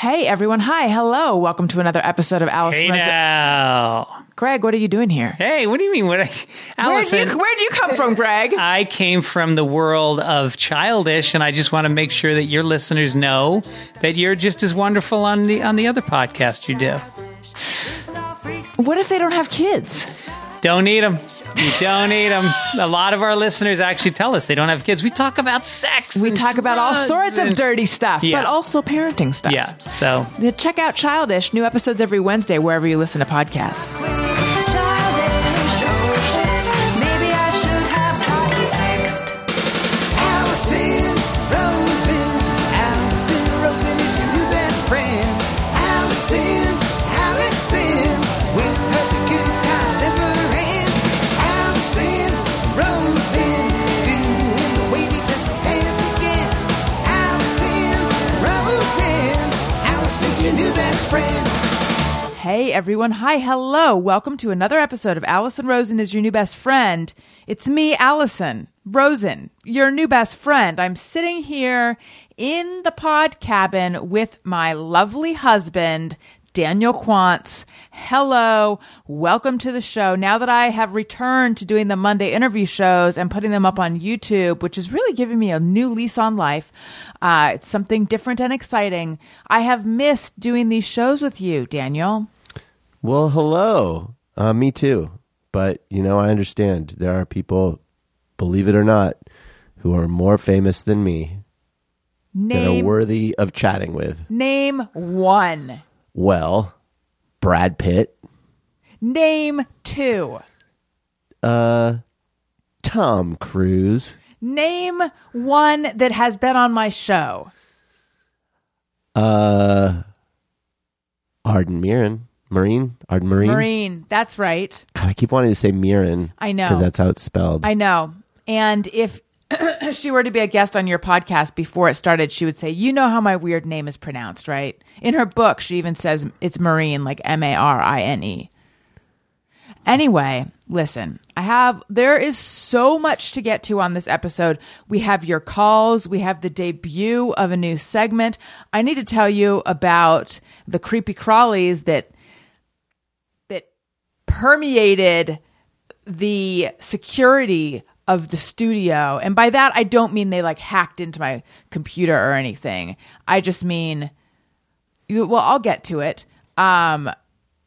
Hey everyone! Hi, hello. Welcome to another episode of Alice. Hey now. Greg, what are you doing here? Hey, what do you mean? What? I, Where'd Allison, you, you come from, Greg? I came from the world of childish, and I just want to make sure that your listeners know that you're just as wonderful on the on the other podcast you do. What if they don't have kids? Don't need them. You don't eat them. A lot of our listeners actually tell us they don't have kids. We talk about sex. We and talk about all sorts of dirty stuff, Yeah. but also parenting stuff. Yeah. So Check out Childish, new episodes every Wednesday wherever you listen to podcasts. Everyone, hi, hello. Welcome to another episode of Allison Rosen is your new best friend. It's me, Allison Rosen, your new best friend. I'm sitting here in the pod cabin with my lovely husband, Daniel Quantz. Hello, welcome to the show. Now that I have returned to doing the Monday interview shows and putting them up on YouTube, which is really giving me a new lease on life, uh, it's something different and exciting. I have missed doing these shows with you, Daniel. Well, hello. Uh, me too. But, you know, I understand. There are people, believe it or not, who are more famous than me that are worthy of chatting with. name one. Well, Brad Pitt, Name two. uh, Tom Cruise, Name one that has been on my show. uh, Arden Myrin, Marine, Arden Marine. Marine. That's right. God, I keep wanting to say Mirren. I know. Because that's how it's spelled. I know. And if she were to be a guest on your podcast before it started, she would say, You know how my weird name is pronounced, right? In her book, she even says it's Marine, like M A R I N E. Anyway, listen, I have, there is so much to get to on this episode. We have your calls, we have the debut of a new segment. I need to tell you about the creepy crawlies that permeated the security of the studio. And by that, I don't mean they like hacked into my computer or anything. I just mean, you- well, I'll get to it. Um,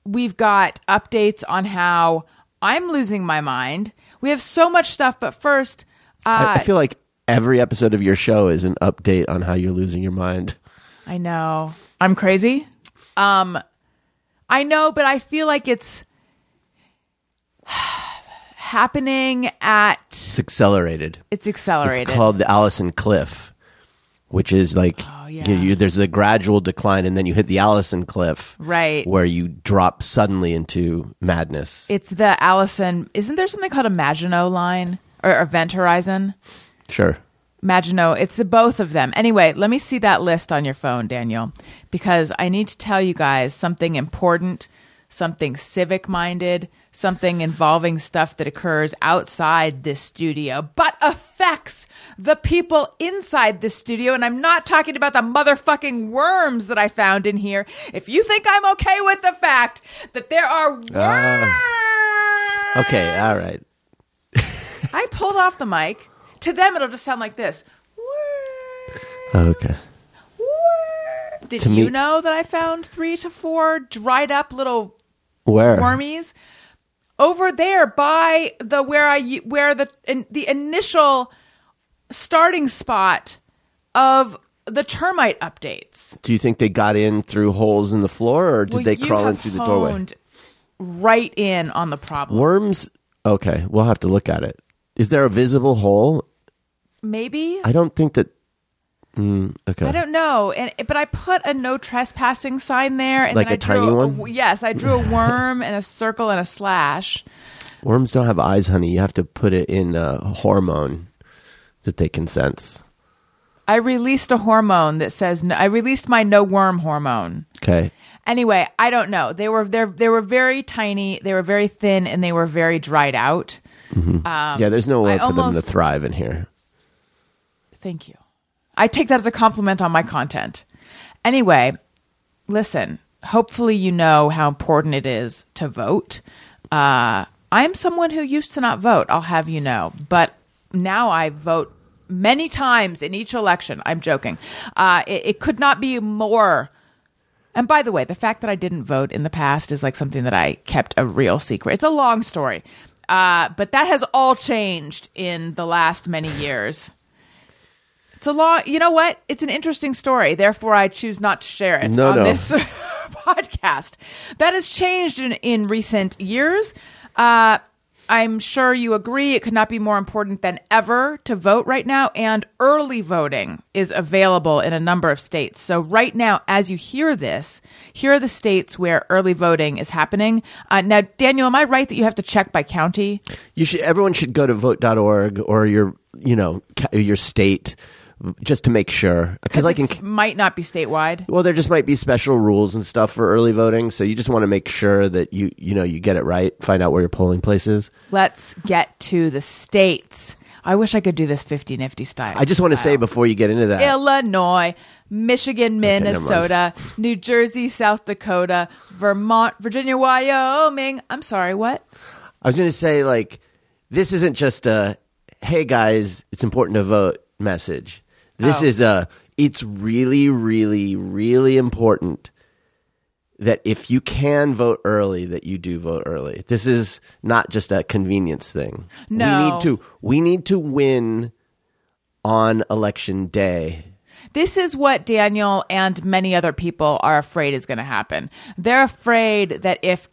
we've got updates on how I'm losing my mind. We have so much stuff, but first, I, uh, I feel like every episode of your show is an update on how you're losing your mind. I know I'm crazy. Um, I know, but I feel like it's happening at It's accelerated. it's accelerated. It's called the Allison Cliff, which is like Oh, yeah. you, you- there's a gradual decline, and then you hit the Allison Cliff, Right. where you drop suddenly into madness. It's the Allison. Isn't there something called a Maginot line or Event Horizon? sure. Maginot. It's the both of them. Anyway, let me see that list on your phone, Daniel, because I need to tell you guys something important, something civic minded, something involving stuff that occurs outside this studio, but affects the people inside this studio. And I'm not talking about the motherfucking worms that I found in here. If you think I'm okay with the fact that there are worms. Ah. Okay, all right. I pulled off the mic. To them, it'll just sound like this. Okay. Did To you me- know that I found three to four dried up little Where? wormies over there by the where I where the in, the initial starting spot of the termite updates? Do you think they got in through holes in the floor, or did Well, they crawl in through the doorway? Right in on the problem. Worms. Okay, we'll have to look at it. Is there a visible hole? Maybe I don't think that. Mm, okay. I don't know, and but I put a no trespassing sign there, and Like then I a tiny drew one? yes, I drew a worm and a circle and a slash. Worms don't have eyes, honey. You have to put it in a hormone that they can sense. I released a hormone that says no, I released my no worm hormone. Okay. Anyway, I don't know. They were they they were very tiny, they were very thin, and they were very dried out. yeah, there's no way I for them to thrive in here. Thank you. I take that as a compliment on my content. Anyway, listen, hopefully you know how important it is to vote. Uh, I'm someone who used to not vote, I'll have you know, but now I vote many times in each election. I'm joking. Uh, it, it could not be more. And by the way, the fact that I didn't vote in the past is like something that I kept a real secret. It's a long story. Uh, but that has all changed in the last many years. It's a long, you know what? It's an interesting story. Therefore, I choose not to share it No, on no. this podcast. That has changed in, in recent years. Uh, I'm sure you agree it could not be more important than ever to vote right now, and early voting is available in a number of states. So, right now, as you hear this, here are the states where early voting is happening. Uh, now, Daniel, am I right that you have to check by county? You should. Everyone should go to vote.org or your, you know, your state, just to make sure. Because like in, might not be statewide. well, there just might be special rules and stuff for early voting. So you just want to make sure that you, you know, you get it right. Find out where your polling place is. Let's get to the states. I wish I could do this 50 nifty style. I just want to say before you get into that, Illinois, Michigan, Minnesota, New Jersey, South Dakota, Vermont, Virginia, Wyoming. I'm sorry, what? I was going to say like this isn't just a hey guys, it's important to vote message. This Oh. is a it's really really really important that if you can vote early that you do vote early. This is not just a convenience thing. No, We need to we need to win on election day. This is what Daniel and many other people are afraid is going to happen. They're afraid that if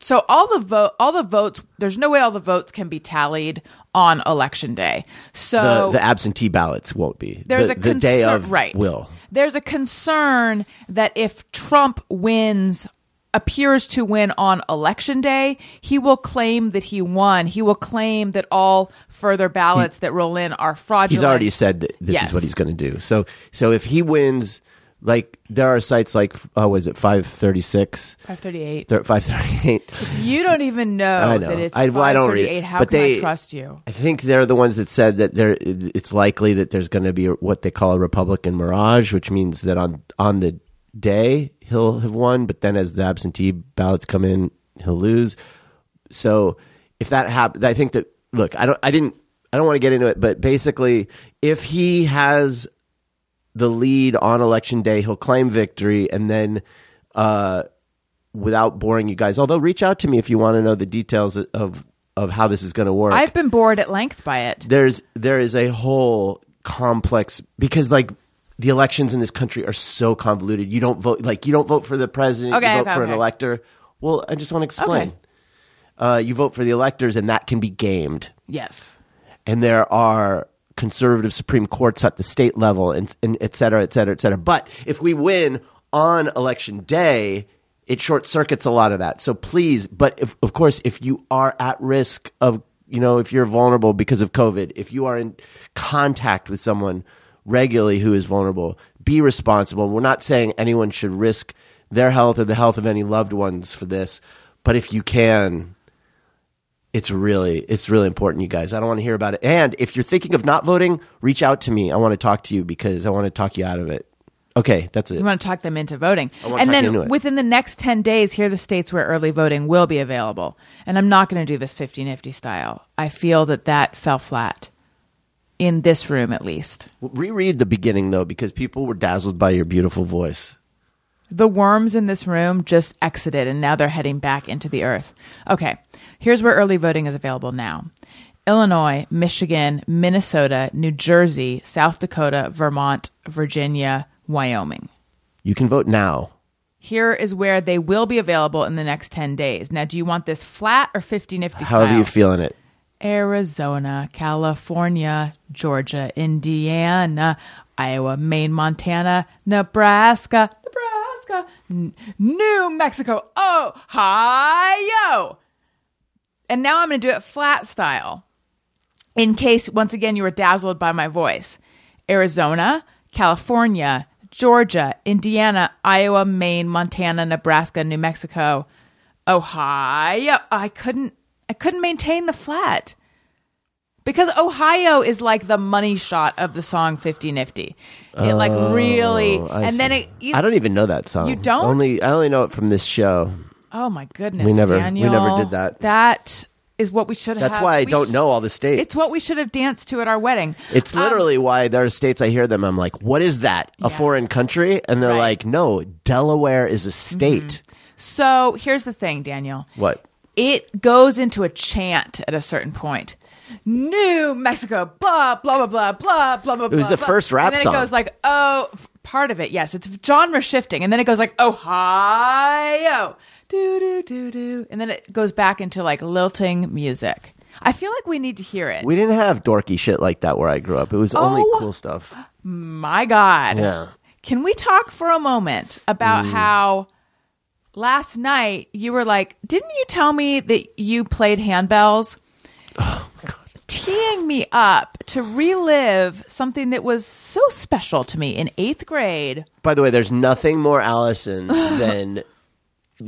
so all the vote all the votes there's no way all the votes can be tallied on election day. So the absentee ballots won't be. there's the, a the concern, day of right. will. There's a concern that if Trump wins, appears to win on election day, he will claim that he won. He will claim that all further ballots that roll in are fraudulent. He's already said that this Yes. is what he's going to do. So so if he wins, like there are sites like oh was it five thirty six, 538. five thirty eight. You don't even know, I know. that it's I- well, I don't read it. 538. How But can they- I trust you? I think they're the ones that said that there it's likely that there's going to be what they call a Republican mirage, which means that on on the day he'll have won, but then as the absentee ballots come in, he'll lose. So if that happens, I think that look, I don't, I didn't, I don't want to get into it, but basically, if he has the lead on election day, he'll claim victory, and then. uh Without boring you guys, although reach out to me if you want to know the details of of how this is going to work I've been bored at length by it. there's there is a whole complex because like the elections in this country are so convoluted. You don't vote like you don't vote for the president. Okay, you vote okay, for an okay. elector. Well, I just want to explain. Uh, you vote for the electors, and that can be gamed. Yes. And there are conservative Supreme Courts at the state level, and, and et cetera, et cetera, et cetera. But if we win on election day, it short circuits a lot of that. So please, but if, of course, if you are at risk of, you know, if you're vulnerable because of COVID, if you are in contact with someone regularly who is vulnerable, be responsible. We're not saying anyone should risk their health or the health of any loved ones for this, but if you can, it's really it's really important you guys i don't want to hear about it and if you're thinking of not voting reach out to me i want to talk to you because i want to talk you out of it okay that's it You want to talk them into voting. And then you into it. within the next 10 days, here are the states where early voting will be available. And I'm not going to do this 50 nifty style. I feel that that fell flat in this room, at least. reread the beginning though because people were dazzled by your beautiful voice The worms in this room just exited and now they're heading back into the earth. Okay, here's where early voting is available now Illinois, Michigan, Minnesota, New Jersey, South Dakota, Vermont, Virginia, Wyoming. you can vote now Here is where they will be available in the next 10 days. Now, do you want this flat or 50 nifty How are you feeling it Arizona, California, Georgia, Indiana, Iowa, Maine, Montana, Nebraska, New Mexico, Ohio. And now I'm going to do it flat style. In case, once again, you were dazzled by my voice Arizona, California, Georgia, Indiana, Iowa, Maine, Montana, Nebraska, New Mexico, Ohio. I couldn't I couldn't maintain the flat. Because Ohio is like the money shot of the song 50 Nifty. It like really, Oh, I and then see. it. I don't even know that song. You don't? Only I only know it from this show. Oh my goodness, We never- we Daniel. never did that. That is what we should have. That's why I we don't sh- know all the states. It's what we should have danced to at our wedding. It's Um, literally why there are states I hear them. I'm like, what is that? A Yeah. foreign country? And they're Right. like, no, Delaware is a state. so here's the thing, Daniel. What? it goes into a chant at a certain point. New Mexico, blah blah blah blah blah blah blah. It was the first rap song. and then song. It goes like, oh, f- part of it, yes, it's genre shifting, and then it goes like Ohio, do do do do, and then it goes back into like lilting music. I feel like we need to hear it. We didn't have dorky shit like that where I grew up. It was only Oh. cool stuff. My God. Yeah. Can we talk for a moment about Mm. how last night you were like, didn't you tell me that you played handbells? Teeing me up to relive something that was so special to me in eighth grade. By the way, there's nothing more Allison than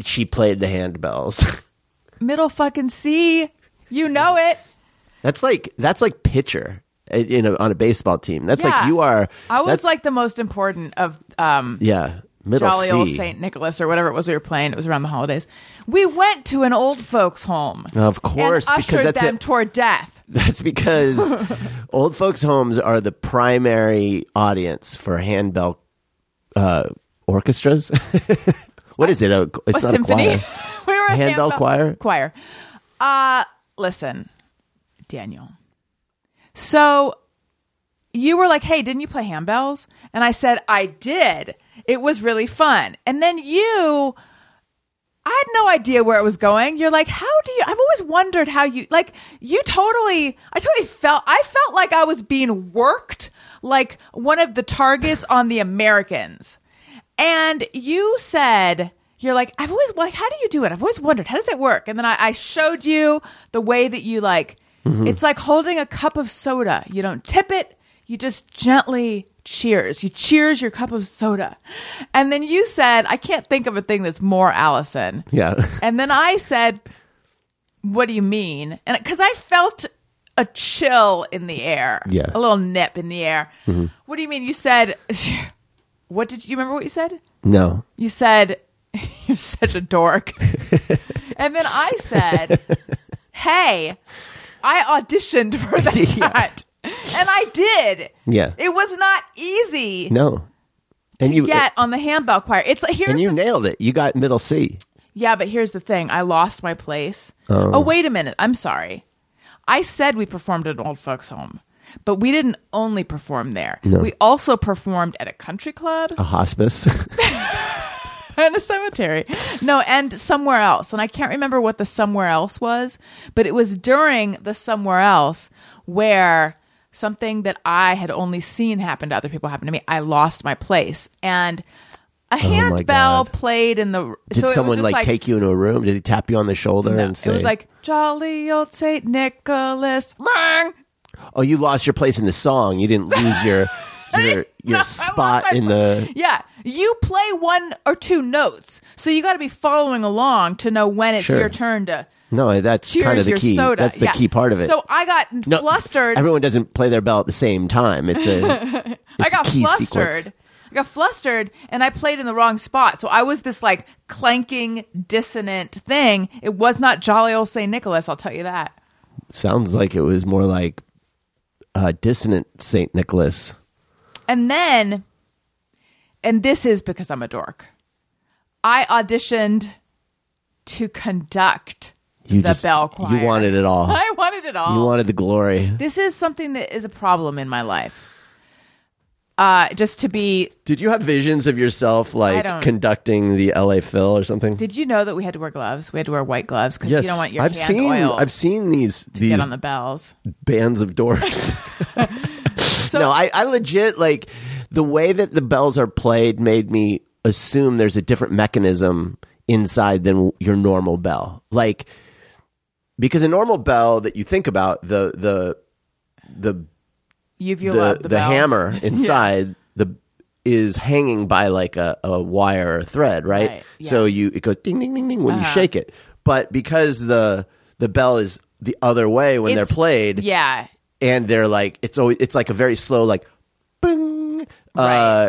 she played the handbells. Middle fucking C. You know it. that's like that's like pitcher in a, on a baseball team. That's Yeah. like you are. I was like the most important of um, yeah, middle Jolly C. old St. Nicholas or whatever it was we were playing. It was around the holidays. We went to an old folks' home. Of course, and because ushered that's them it. toward death. That's because old folks' homes are the primary audience for handbell uh, orchestras. what is it? A, it's a not symphony. a choir. we were a Handbell choir? Choir. Uh listen, Daniel. So you were like, "Hey, didn't you play handbells?" And I said, "I did. It was really fun." And then you I had no idea where it was going. You're like, how do you? I've always wondered how you like. You totally, I totally felt. I felt like I was being worked, like one of the targets on the Americans. And you said, you're like, I've always like, how do you do it? I've always wondered how does it work. And then I, I showed you the way that you like. Mm-hmm. It's like holding a cup of soda. You don't tip it. You just gently cheers. You cheers your cup of soda. And then you said, I can't think of a thing that's more Allison. Yeah. And then I said, What do you mean? And because I felt a chill in the air, Yeah. a little nip in the air. Mm-hmm. What do you mean? You said, What did you remember what you said? No. You said, You're such a dork. and then I said, Hey, I auditioned for that. And I did. Yeah. It was not easy No. And you get eh, on the handbell choir. It's like here's and you the nailed it. You got middle C. Yeah, but here's the thing. I lost my place. Oh. oh, wait a minute. I'm sorry. I said we performed at an old folks home, but we didn't only perform there. We also performed at a country club A hospice. and a cemetery. No, and somewhere else. And I can't remember what the somewhere else was, but it was during the somewhere else where something that I had only seen happen to other people happen to me. I lost my place. And a oh handbell God. played in the Did so it was someone just like, take you into a room? Did he tap you on the shoulder No, and say, it was like jolly old Saint Nicholas. Bang! "Oh, you lost your place in the song. You didn't lose your your your No, spot in the." Yeah, you play one or two notes, so you got to be following along to know when it's Sure. your turn to No, that's cheers kind of the your key. soda. That's the Yeah. key part of it. So I got No, flustered. Everyone doesn't play their bell at the same time. It's a. I it's a got key flustered. sequence. I got flustered, and I played in the wrong spot. So I was this like clanking, dissonant thing. It was not jolly old Saint Nicholas. I'll tell you that. Sounds like it was more like uh, dissonant Saint Nicholas. And then, and this is because I'm a dork, I auditioned to conduct You the just bell choir. you wanted it all. I wanted it all. You wanted the glory. this is something that is a problem in my life. Uh, just to be. Did you have visions of yourself like conducting the LA Phil or something? Did you know that we had to wear gloves? We had to wear white gloves because yes, you don't want your I've hand seen oiled I've seen these these get on the bells. bands of dorks. So no, I, I legit like the way that the bells are played made me assume there's a different mechanism inside than your normal bell. Like because a normal bell that you think about the the the you've the, the, the hammer inside the is hanging by like a, a wire or thread, right? Right, yeah. So you it goes ding ding ding ding when you Uh-huh. shake it. But because the the bell is the other way when It's- they're played, Yeah, and they're like it's always it's like a very slow like bing. Uh,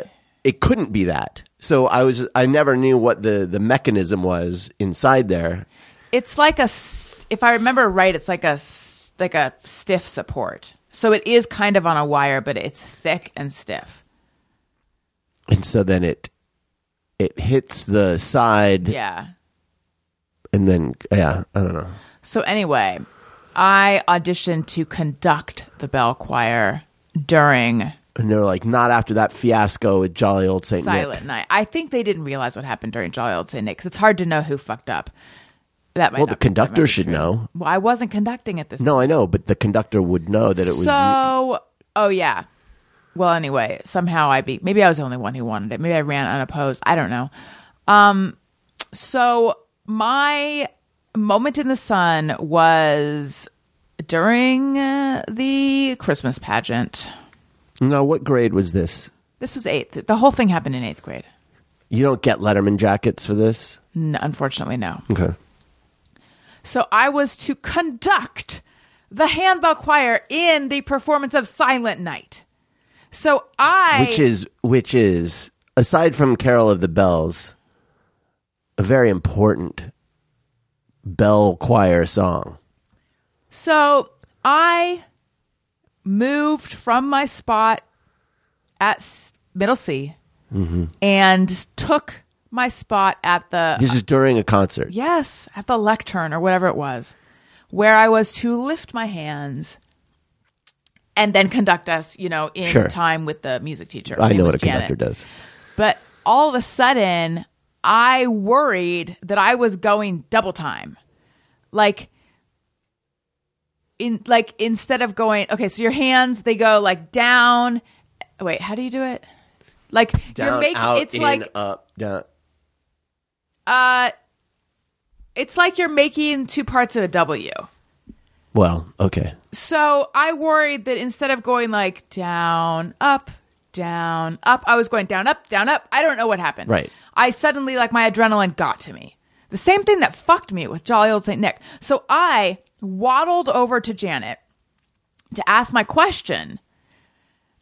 Right. it couldn't be that. So I was I never knew what the the mechanism was inside there. It's like a, if I remember right, it's like a like a stiff support. So it is kind of on a wire, but it's thick and stiff. And so then it it hits the side Yeah. and then yeah, I don't know. So anyway, I auditioned to conduct the bell choir during And they're like not after that fiasco with jolly old Saint Silent Nick. Night. I think they didn't realize what happened during Jolly Old Saint Nick because it's hard to know who fucked up. That might Well, the conductor should true. know. Well, I wasn't conducting at this. No, I know, but the conductor would know that it was So, oh yeah. Well, anyway, somehow I be maybe I was the only one who wanted it. Maybe I ran unopposed. I don't know. Um, so my moment in the sun was during uh, the Christmas pageant. No, what grade was this? This was eighth. The whole thing happened in eighth grade. You don't get Letterman jackets for this? N- unfortunately, no. Okay. So I was to conduct the handbell choir in the performance of Silent Night. So I Which is which is aside from Carol of the Bells, a very important bell choir song. So I moved from my spot at Middle C mm-hmm. and took my spot at the This is during a concert. yes at the lectern or whatever it was, where I was to lift my hands and then conduct us, you know, in Sure. time with the music teacher. Her I know what a Janet. conductor does. But all of a sudden, I worried that I was going double time. Like in like instead of going okay, so your hands they go like down. Wait, how do you do it? Like you're Down, making out, it's in, like up, down. Uh it's like you're making two parts of a W. Well, okay. So I worried that instead of going like down, up, down, up, I was going down, up, down, up. I don't know what happened. Right. I suddenly, like, my adrenaline got to me. The same thing that fucked me with Jolly Old St. Nick. So I waddled over to Janet to ask my question.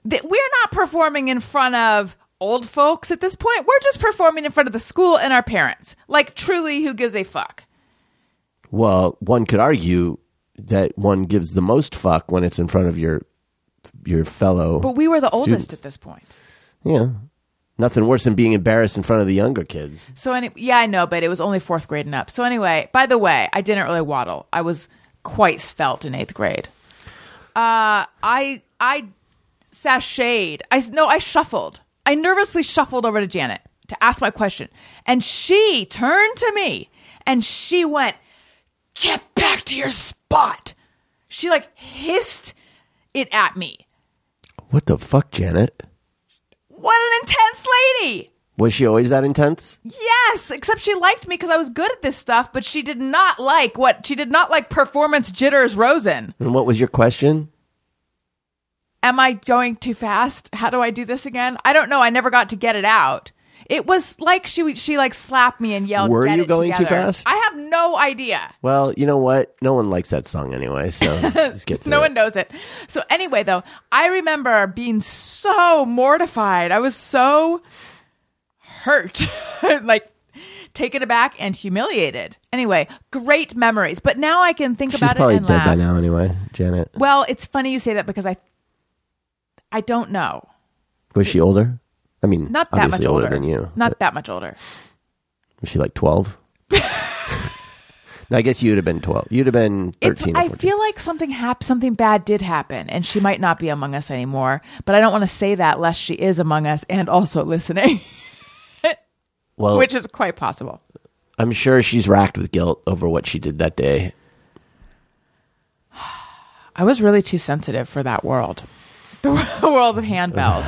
That we're not performing in front of old folks at this point. We're just performing in front of the school and our parents. Like, truly, who gives a fuck? Well, one could argue that one gives the most fuck when it's in front of your your fellow. But we were the oldest at this point. Yeah. Nothing worse than being embarrassed in front of the younger kids. So any, yeah, I know, but it was only fourth grade and up. So anyway, by the way, I didn't really waddle. I was quite svelte in eighth grade. Uh, I I sashayed. I no, I shuffled. I nervously shuffled over to Janet to ask my question, and she turned to me and she went, "Get back to your spot." She like hissed it at me. What the fuck, Janet? What an intense lady! Was she always that intense? Yes, except she liked me because I was good at this stuff, but she did not like what she did not like performance jitters Rosen. And what was your question? Am I going too fast? How do I do this again? I don't know. I never got to get it out. It was like she she like slapped me and yelled. Were "Get you it going too fast? I have no idea. Well, you know what? No one likes that song anyway, so get no through one knows it. So anyway, though, I remember being so mortified. I was so hurt, like taken aback and humiliated. Anyway, great memories. But now I can think She's about it probably dead laugh. by now anyway, Janet. Well, it's funny you say that because I, I don't know. Was she older? I mean, Not that obviously much older. than you. Not that much older. Was she like 12? no, I guess you'd have been 12. You'd have been 13 It's, or I feel like something hap- something bad did happen, and she might not be among us anymore. But I don't want to say that lest she is among us and also listening, well, which is quite possible. I'm sure she's racked with guilt over what she did that day. I was really too sensitive for that world, the world of handbells.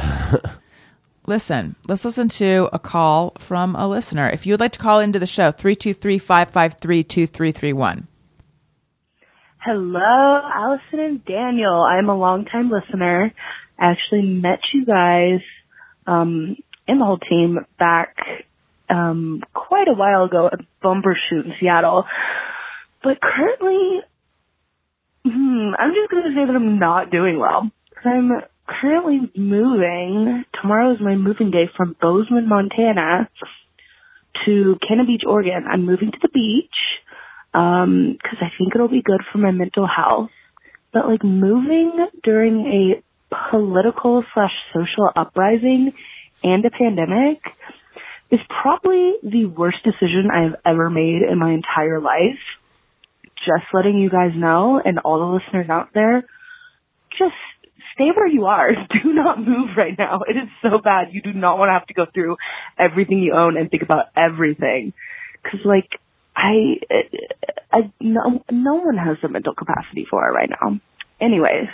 listen, let's listen to a call from a listener. If you would like to call into the show, 323 553 2331. Hello, Allison and Daniel. I'm a longtime listener. I actually met you guys um, and the whole team back um, quite a while ago at Bumbershoot in Seattle. But currently, hmm, I'm just going to say that I'm not doing well. I'm currently moving. Tomorrow is my moving day from Bozeman, Montana to Cannon Beach, Oregon. I'm moving to the beach um, 'cause I think it'll be good for my mental health. But like moving during a political slash social uprising and a pandemic is probably the worst decision I've ever made in my entire life. Just letting you guys know and all the listeners out there, just stay where you are. Do not move right now. It is so bad. You do not want to have to go through everything you own and think about everything. Cause like, I, I, no, no one has the mental capacity for it right now. Anyways,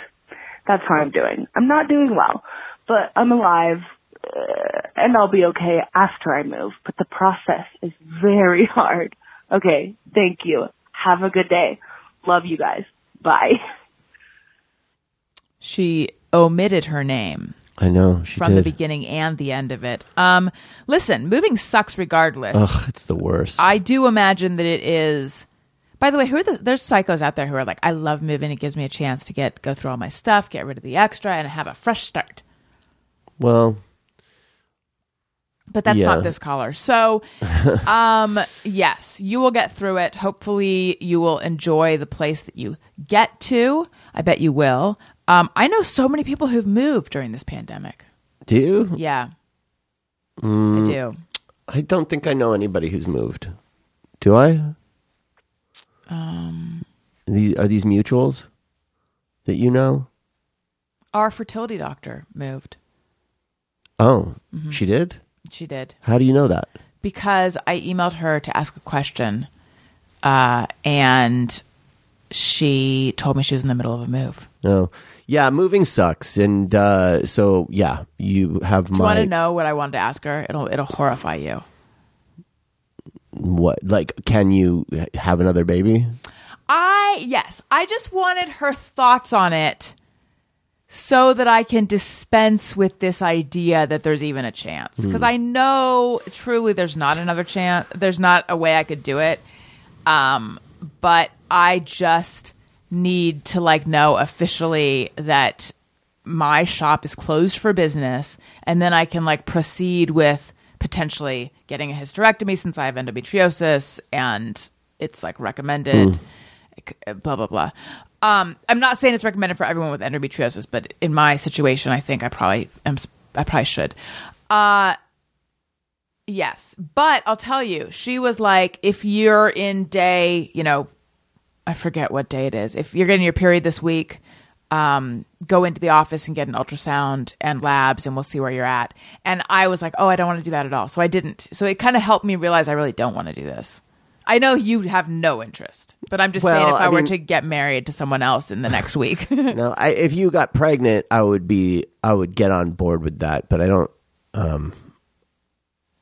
that's how I'm doing. I'm not doing well, but I'm alive, uh, and I'll be okay after I move. But the process is very hard. Okay, thank you. Have a good day. Love you guys. Bye. She omitted her name I know she from the beginning and the end of it. Um, listen, moving sucks regardless. Ugh, it's the worst. I do imagine that it is. By the way, who are the, there's psychos out there who are like, I love moving. It gives me a chance to get go through all my stuff, get rid of the extra, and have a fresh start. well, But that's Yeah. not this caller. So, um, yes, you will get through it. Hopefully, you will enjoy the place that you get to. I bet you will. Um, I know so many people who've moved during this pandemic. do you? Yeah, Mm. I do. I don't think I know anybody who's moved. Do I? Um, these, are these mutuals that you know? Our fertility doctor moved. Oh, Mm-hmm. she did. She did. How do you know that? because I emailed her to ask a question, uh, and she told me she was in the middle of a move. Oh, yeah, moving sucks, and uh, so yeah, you have Do you my want to know what I wanted to ask her? It'll it'll horrify you. what? Like, can you have another baby? I yes, I just wanted her thoughts on it, so that I can dispense with this idea that there's even a chance. Because I know truly there's not another chance. There's not a way I could do it. Um, but I just need to like know officially that my shop is closed for business and then I can like proceed with potentially getting a hysterectomy since I have endometriosis and it's like recommended blah blah blah. Um, I'm not saying it's recommended for everyone with endometriosis, but in my situation, I think I probably am. I probably should. Uh, yes, but I'll tell you, she was like, if you're in day, you know, I forget what day it is. If you're getting your period this week, um, go into the office and get an ultrasound and labs, and we'll see where you're at. And I was like, oh, I don't want to do that at all. So I didn't. So it kind of helped me realize I really don't want to do this. I know you have no interest, but I'm just saying if I, I were mean- to get married to someone else in the next week, No, I, if you got pregnant, I would be, I would get on board with that. But I don't. Um,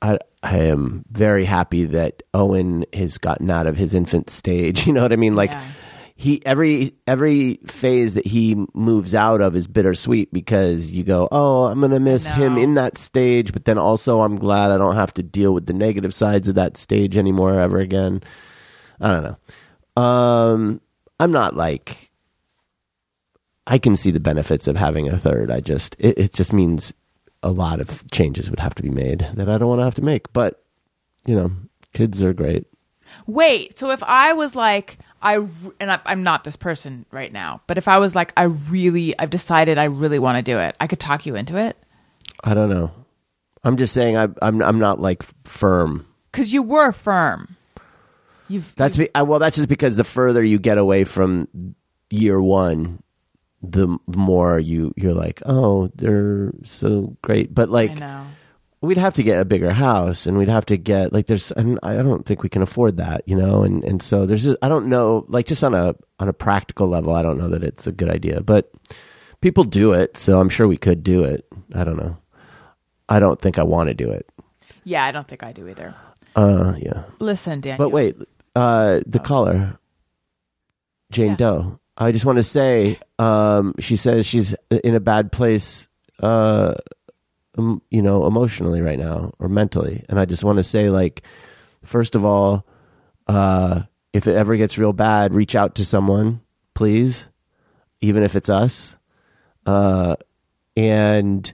I I am very happy that Owen has gotten out of his infant stage. You know what I mean? Like Yeah. he every every phase that he moves out of is bittersweet because you go, oh, I'm gonna miss him in that stage, but then also I'm glad I don't have to deal with the negative sides of that stage anymore ever again. I don't know. Um, I'm not like I can see the benefits of having a third. I just it, it just means a lot of changes would have to be made that I don't want to have to make. But you know, kids are great. Wait, so if I was like, I, and I, I'm not this person right now, but if I was like, I really, I've decided I really want to do it, I could talk you into it I don't know. I'm just saying I, I'm I'm not like firm. because you were firm. You've That's be, I, well. That's just because the further you get away from year one, the more you you're like, oh, they're so great. But like, I know. we'd have to get a bigger house and we'd have to get like there's and I don't think we can afford that, you know, and and so there's just, I don't know like just on a on a practical level, I don't know that it's a good idea, but people do it, so I'm sure we could do it. I don't know. I don't think I want to do it. Yeah, I don't think I do either. Uh yeah. Listen, Dan. But wait, uh the caller Jane Yeah. Doe. I just want to say um she says she's in a bad place uh um, you know, emotionally right now or mentally. And I just want to say, like, first of all, uh, if it ever gets real bad, reach out to someone, please. even if it's us, uh, and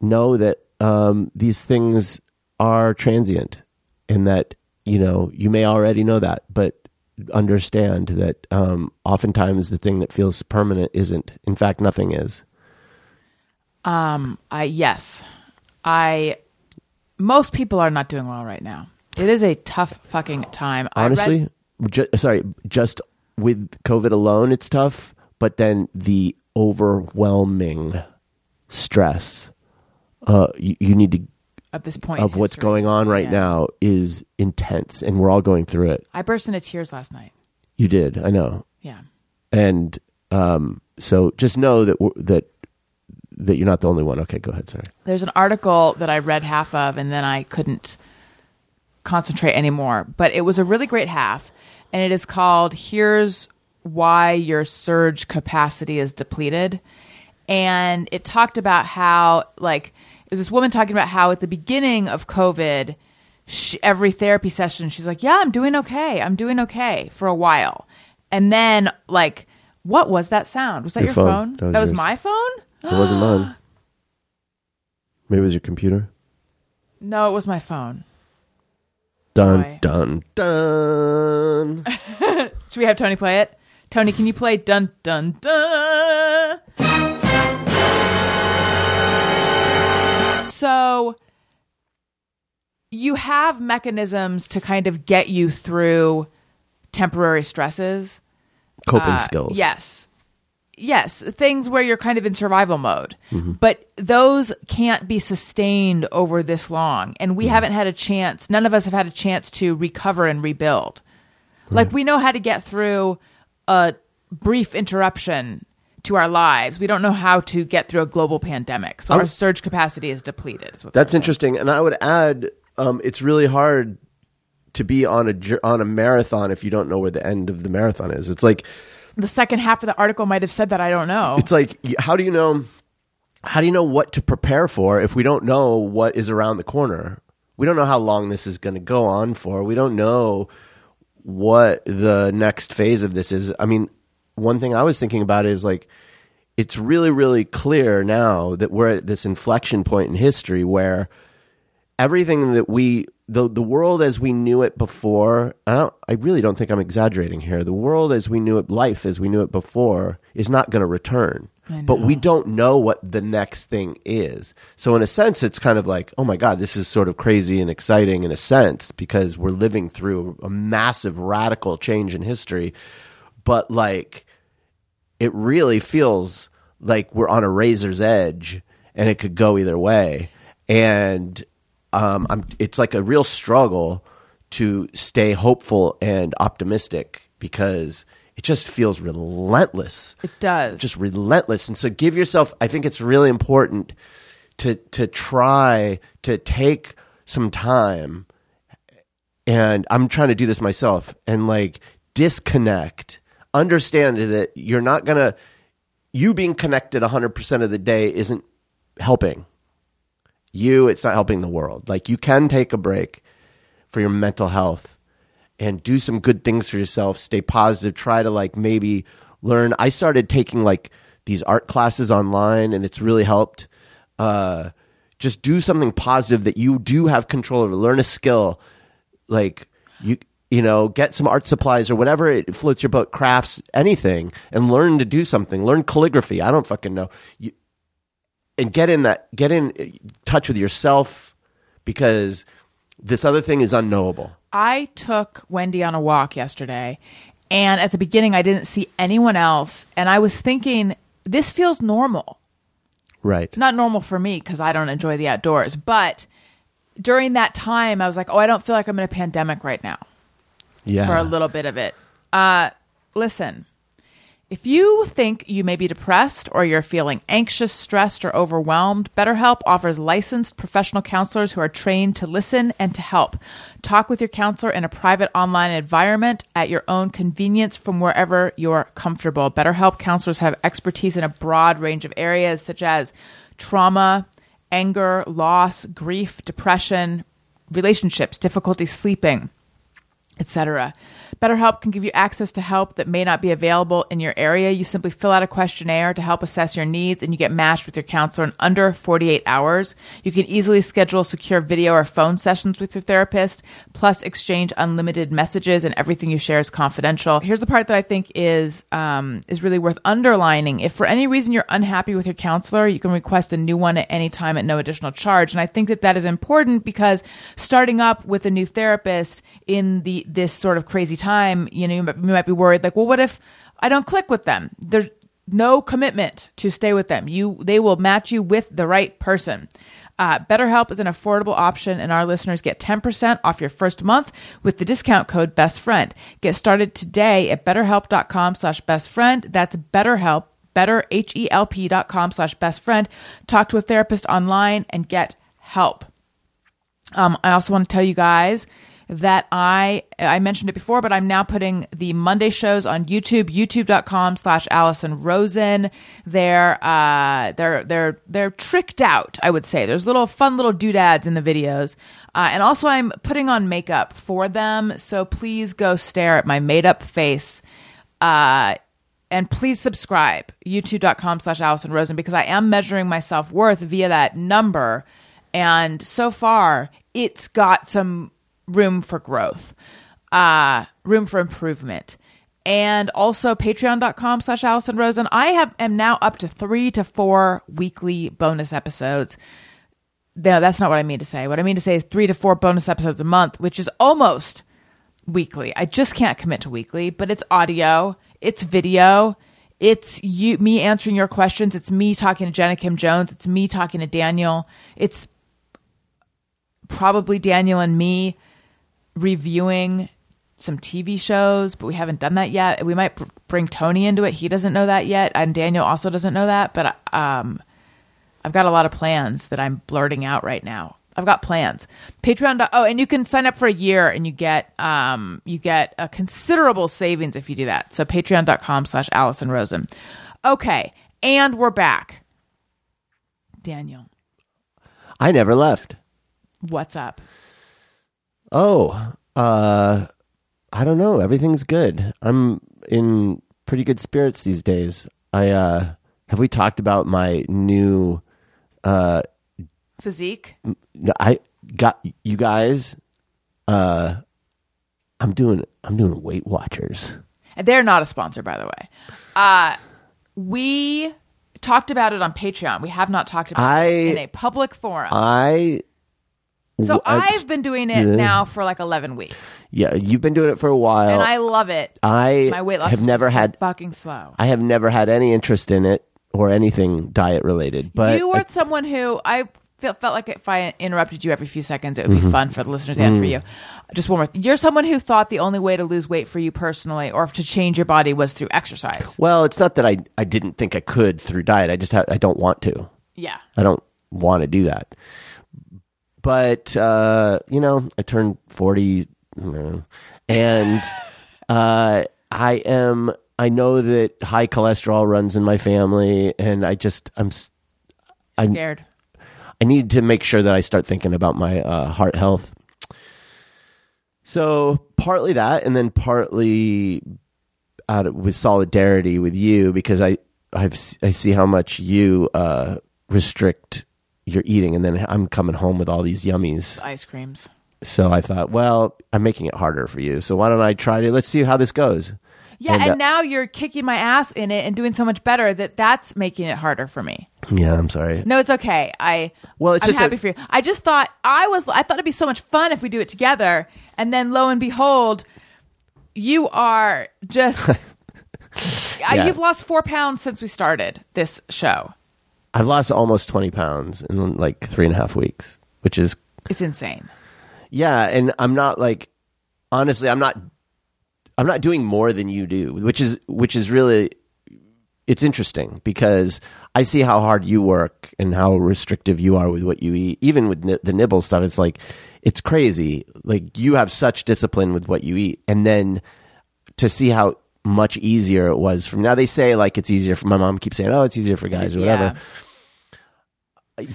know that um, these things are transient, and that you know you may already know that, but understand that um, oftentimes the thing that feels permanent isn't. In fact, nothing is. Um. I yes, I. Most people are not doing well right now. It is a tough fucking time. I read- honestly ju- sorry just with covid alone it's tough but then the overwhelming stress uh you, you need to at this point of what's history. going on right Yeah. now is intense and we're all going through it I burst into tears last night. you did i know Yeah. and um so just know that we're- that that you're not the only one okay go ahead sorry There's an article that I read half of and then I couldn't concentrate anymore. But it was a really great half. And it is called Here's Why Your Surge Capacity is Depleted. And it talked about how, like, was this woman talking about how at the beginning of COVID, she, every therapy session, she's like, Yeah, I'm doing okay. I'm doing okay for a while. And then, like, what was that sound? Was that Your your, phone. phone? That was that was my phone? it wasn't mine maybe it was your computer No, it was my phone. dun Boy. dun dun Should we have Tony play it? Tony, can you play dun dun dun? So you have mechanisms to kind of get you through temporary stresses. coping Uh, skills Yes. Yes, things where you're kind of in survival mode. Mm-hmm. But those can't be sustained over this long. And Mm-hmm. we haven't had a chance, none of us have had a chance to recover and rebuild. Like we know how to get through a brief interruption to our lives. We don't know how to get through a global pandemic. So our surge capacity is depleted. is That's interesting, and I would add, um, it's really hard to be on a on a marathon if you don't know where the end of the marathon is. It's like The second half of the article might have said that. I don't know. it's like how do you know how do you know what to prepare for if we don't know what is around the corner? We don't know how long this is going to go on for. We don't know what the next phase of this is. I mean, one thing I was thinking about is like it's really really clear now that we're at this inflection point in history where everything that we the the world as we knew it before I don't I really don't think I'm exaggerating here. The world as we knew it life as we knew it before is not going to return but we don't know what the next thing is. So in a sense it's kind of like oh my god this is sort of crazy and exciting in a sense because we're living through a massive radical change in history but like it really feels like we're on a razor's edge and it could go either way and um, I'm, it's like a real struggle to stay hopeful and optimistic because it just feels relentless it does. just relentless. And so give yourself I think it's really important to to try to take some time and I'm trying to do this myself and like disconnect. Understand that you're not going to you being connected 100% of the day isn't helping. You, it's not helping the world. Like you can take a break for your mental health and do some good things for yourself stay positive try to like maybe learn i started taking like these art classes online and it's really helped uh just do something positive that you do have control over learn a skill like you you know get some art supplies or whatever it floats your boat crafts anything and learn to do something. Learn calligraphy. I don't fucking know. You, and get in that get in touch with yourself because this other thing is unknowable. I took Wendy on a walk yesterday, and at the beginning, I didn't see anyone else, and I was thinking, this feels normal. right. Not normal for me because I don't enjoy the outdoors, but during that time, I was like, oh, I don't feel like I'm in a pandemic right now yeah for a little bit of it. Uh, listen, if you think you may be depressed or you're feeling anxious, stressed, or overwhelmed, BetterHelp offers licensed professional counselors who are trained to listen and to help. Talk with your counselor in a private online environment at your own convenience from wherever you're comfortable. BetterHelp counselors have expertise in a broad range of areas such as trauma, anger, loss, grief, depression, relationships, difficulty sleeping. Etc. BetterHelp can give you access to help that may not be available in your area. You simply fill out a questionnaire to help assess your needs and you get matched with your counselor in under 48 hours. You can easily schedule secure video or phone sessions with your therapist, plus exchange unlimited messages and everything you share is confidential. Here's the part that I think is um, is really worth underlining. If for any reason you're unhappy with your counselor, you can request a new one at any time at no additional charge. And I think that that is important because starting up with a new therapist in the this sort of crazy time, you know, you might, be worried like, well, what if I don't click with them? There's no commitment to stay with them. You they will match you with the right person. Uh, BetterHelp is an affordable option, and our listeners get 10% off your first month with the discount code BESTFRIEND. Get started today at betterhelp.com slash bestfriend. That's BetterHelp, better, H-E-L-P dot com slash bestfriend. Talk to a therapist online and get help. Um, I also want to tell you guys that I I mentioned it before, but I'm now putting the Monday shows on YouTube, youtube.com slash Allison Rosen. They're uh they're they're they're tricked out, I would say. There's little fun little doodads in the videos. Uh, and also I'm putting on makeup for them, so please go stare at my made up face. Uh and please subscribe youtube.com slash allison rosen because i am measuring my self-worth via that number and so far it's got some room for growth uh room for improvement and also patreon.com slash allison rosen i have am now up to three to four weekly bonus episodes no that's not what i mean to say what i mean to say is three to four bonus episodes a month which is almost weekly. I just can't commit to weekly, but it's audio, it's video, it's you me answering your questions, it's me talking to Jenna Kim Jones, it's me talking to Daniel. It's probably Daniel and me reviewing some TV shows, but we haven't done that yet. We might br- bring Tony into it. He doesn't know that yet, and Daniel also doesn't know that, but um I've got a lot of plans that I'm blurting out right now. I've got plans. Patreon. Oh, and you can sign up for a year and you get um you get a considerable savings if you do that. So patreon.com slash Allison Rosen. Okay. And we're back. Daniel, I never left. what's up? Oh, uh, I don't know. Everything's good. I'm in pretty good spirits these days. I uh, have we talked about my new. Uh, Physique? I got you guys. Uh, I'm doing. I'm doing Weight Watchers. And They're not a sponsor, by the way. Uh we talked about it on Patreon. We have not talked about I- it in a public forum. I. so I- I've been doing it Yeah. now for like 11 weeks. Yeah, you've been doing it for a while. And I love it. I My weight loss have never had. fucking slow. I have never had any interest in it or anything diet related. But you were I- someone who I felt, felt like if I interrupted you every few seconds, it would Mm-hmm. be fun for the listeners and Mm. for you. Just one more. Thing. You're someone who thought the only way to lose weight for you personally, or to change your body, was through exercise. well, it's not that I I didn't think I could through diet. I just ha- I don't want to. Yeah. I don't want to do that. But uh, you know, I turned forty, you know, and uh, I am. I know that high cholesterol runs in my family, and I just I'm. s- I Scared. I need to make sure that I start thinking about my uh, heart health. So partly that, and then partly out of, with solidarity with you because I I've I see how much you uh, restrict your eating, and then I'm coming home with all these yummies. Ice creams. So I thought, well, I'm making it harder for you. So why don't I try to? Let's see how this goes. Yeah, And, and, uh, now you're kicking my ass in it and doing so much better that that's making it harder for me. Yeah, I'm sorry. No, it's okay. I Well, it's I'm just happy a- for you. I just thought I was. I thought it'd be so much fun if we do it together, and then lo and behold, you are just. Yeah. You've lost four pounds since we started this show. I've lost almost 20 pounds in like three and a half weeks, which is It's insane. Yeah, and I'm not like honestly, I'm not I'm not doing more than you do, which is which is really it's interesting because I see how hard you work and how restrictive you are with what you eat. Even with ni- the nibble stuff, it's like it's crazy. Like you have such discipline with what you eat, and then to see how much easier it was from now they say like it's easier for my mom keeps saying oh it's easier for guys or whatever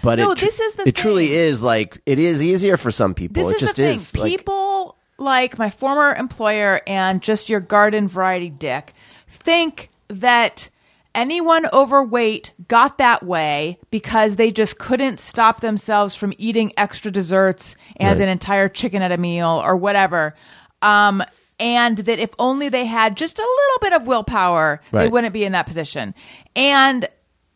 but No, it, this is the it truly is like it is easier for some people This it is just the thing. is like- People like my former employer and just your garden variety dick think that anyone overweight got that way because they just couldn't stop themselves from eating extra desserts and Right. an entire chicken at a meal or whatever. Um, and that if only they had just a little bit of willpower, they wouldn't be in that position. And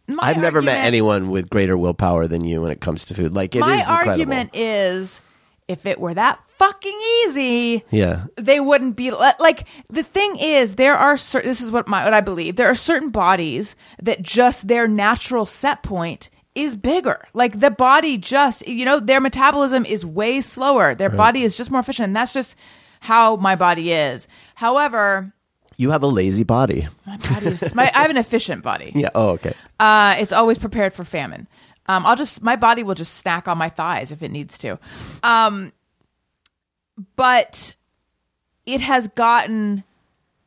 my I've never met anyone with greater willpower than you when it comes to food. Like it is my argument is if it were that fucking easy yeah. they wouldn't be like the thing is there are certain this is what my what i believe. There are certain bodies that just their natural set point is bigger. Like the body just you know their metabolism is way slower. Their body is just more efficient. And that's just how my body is however You have a lazy body. my body is my, i have an efficient body Yeah. Oh, okay. uh, it's always prepared for famine. Um, I'll just my body will just snack on my thighs if it needs to. Um, but it has gotten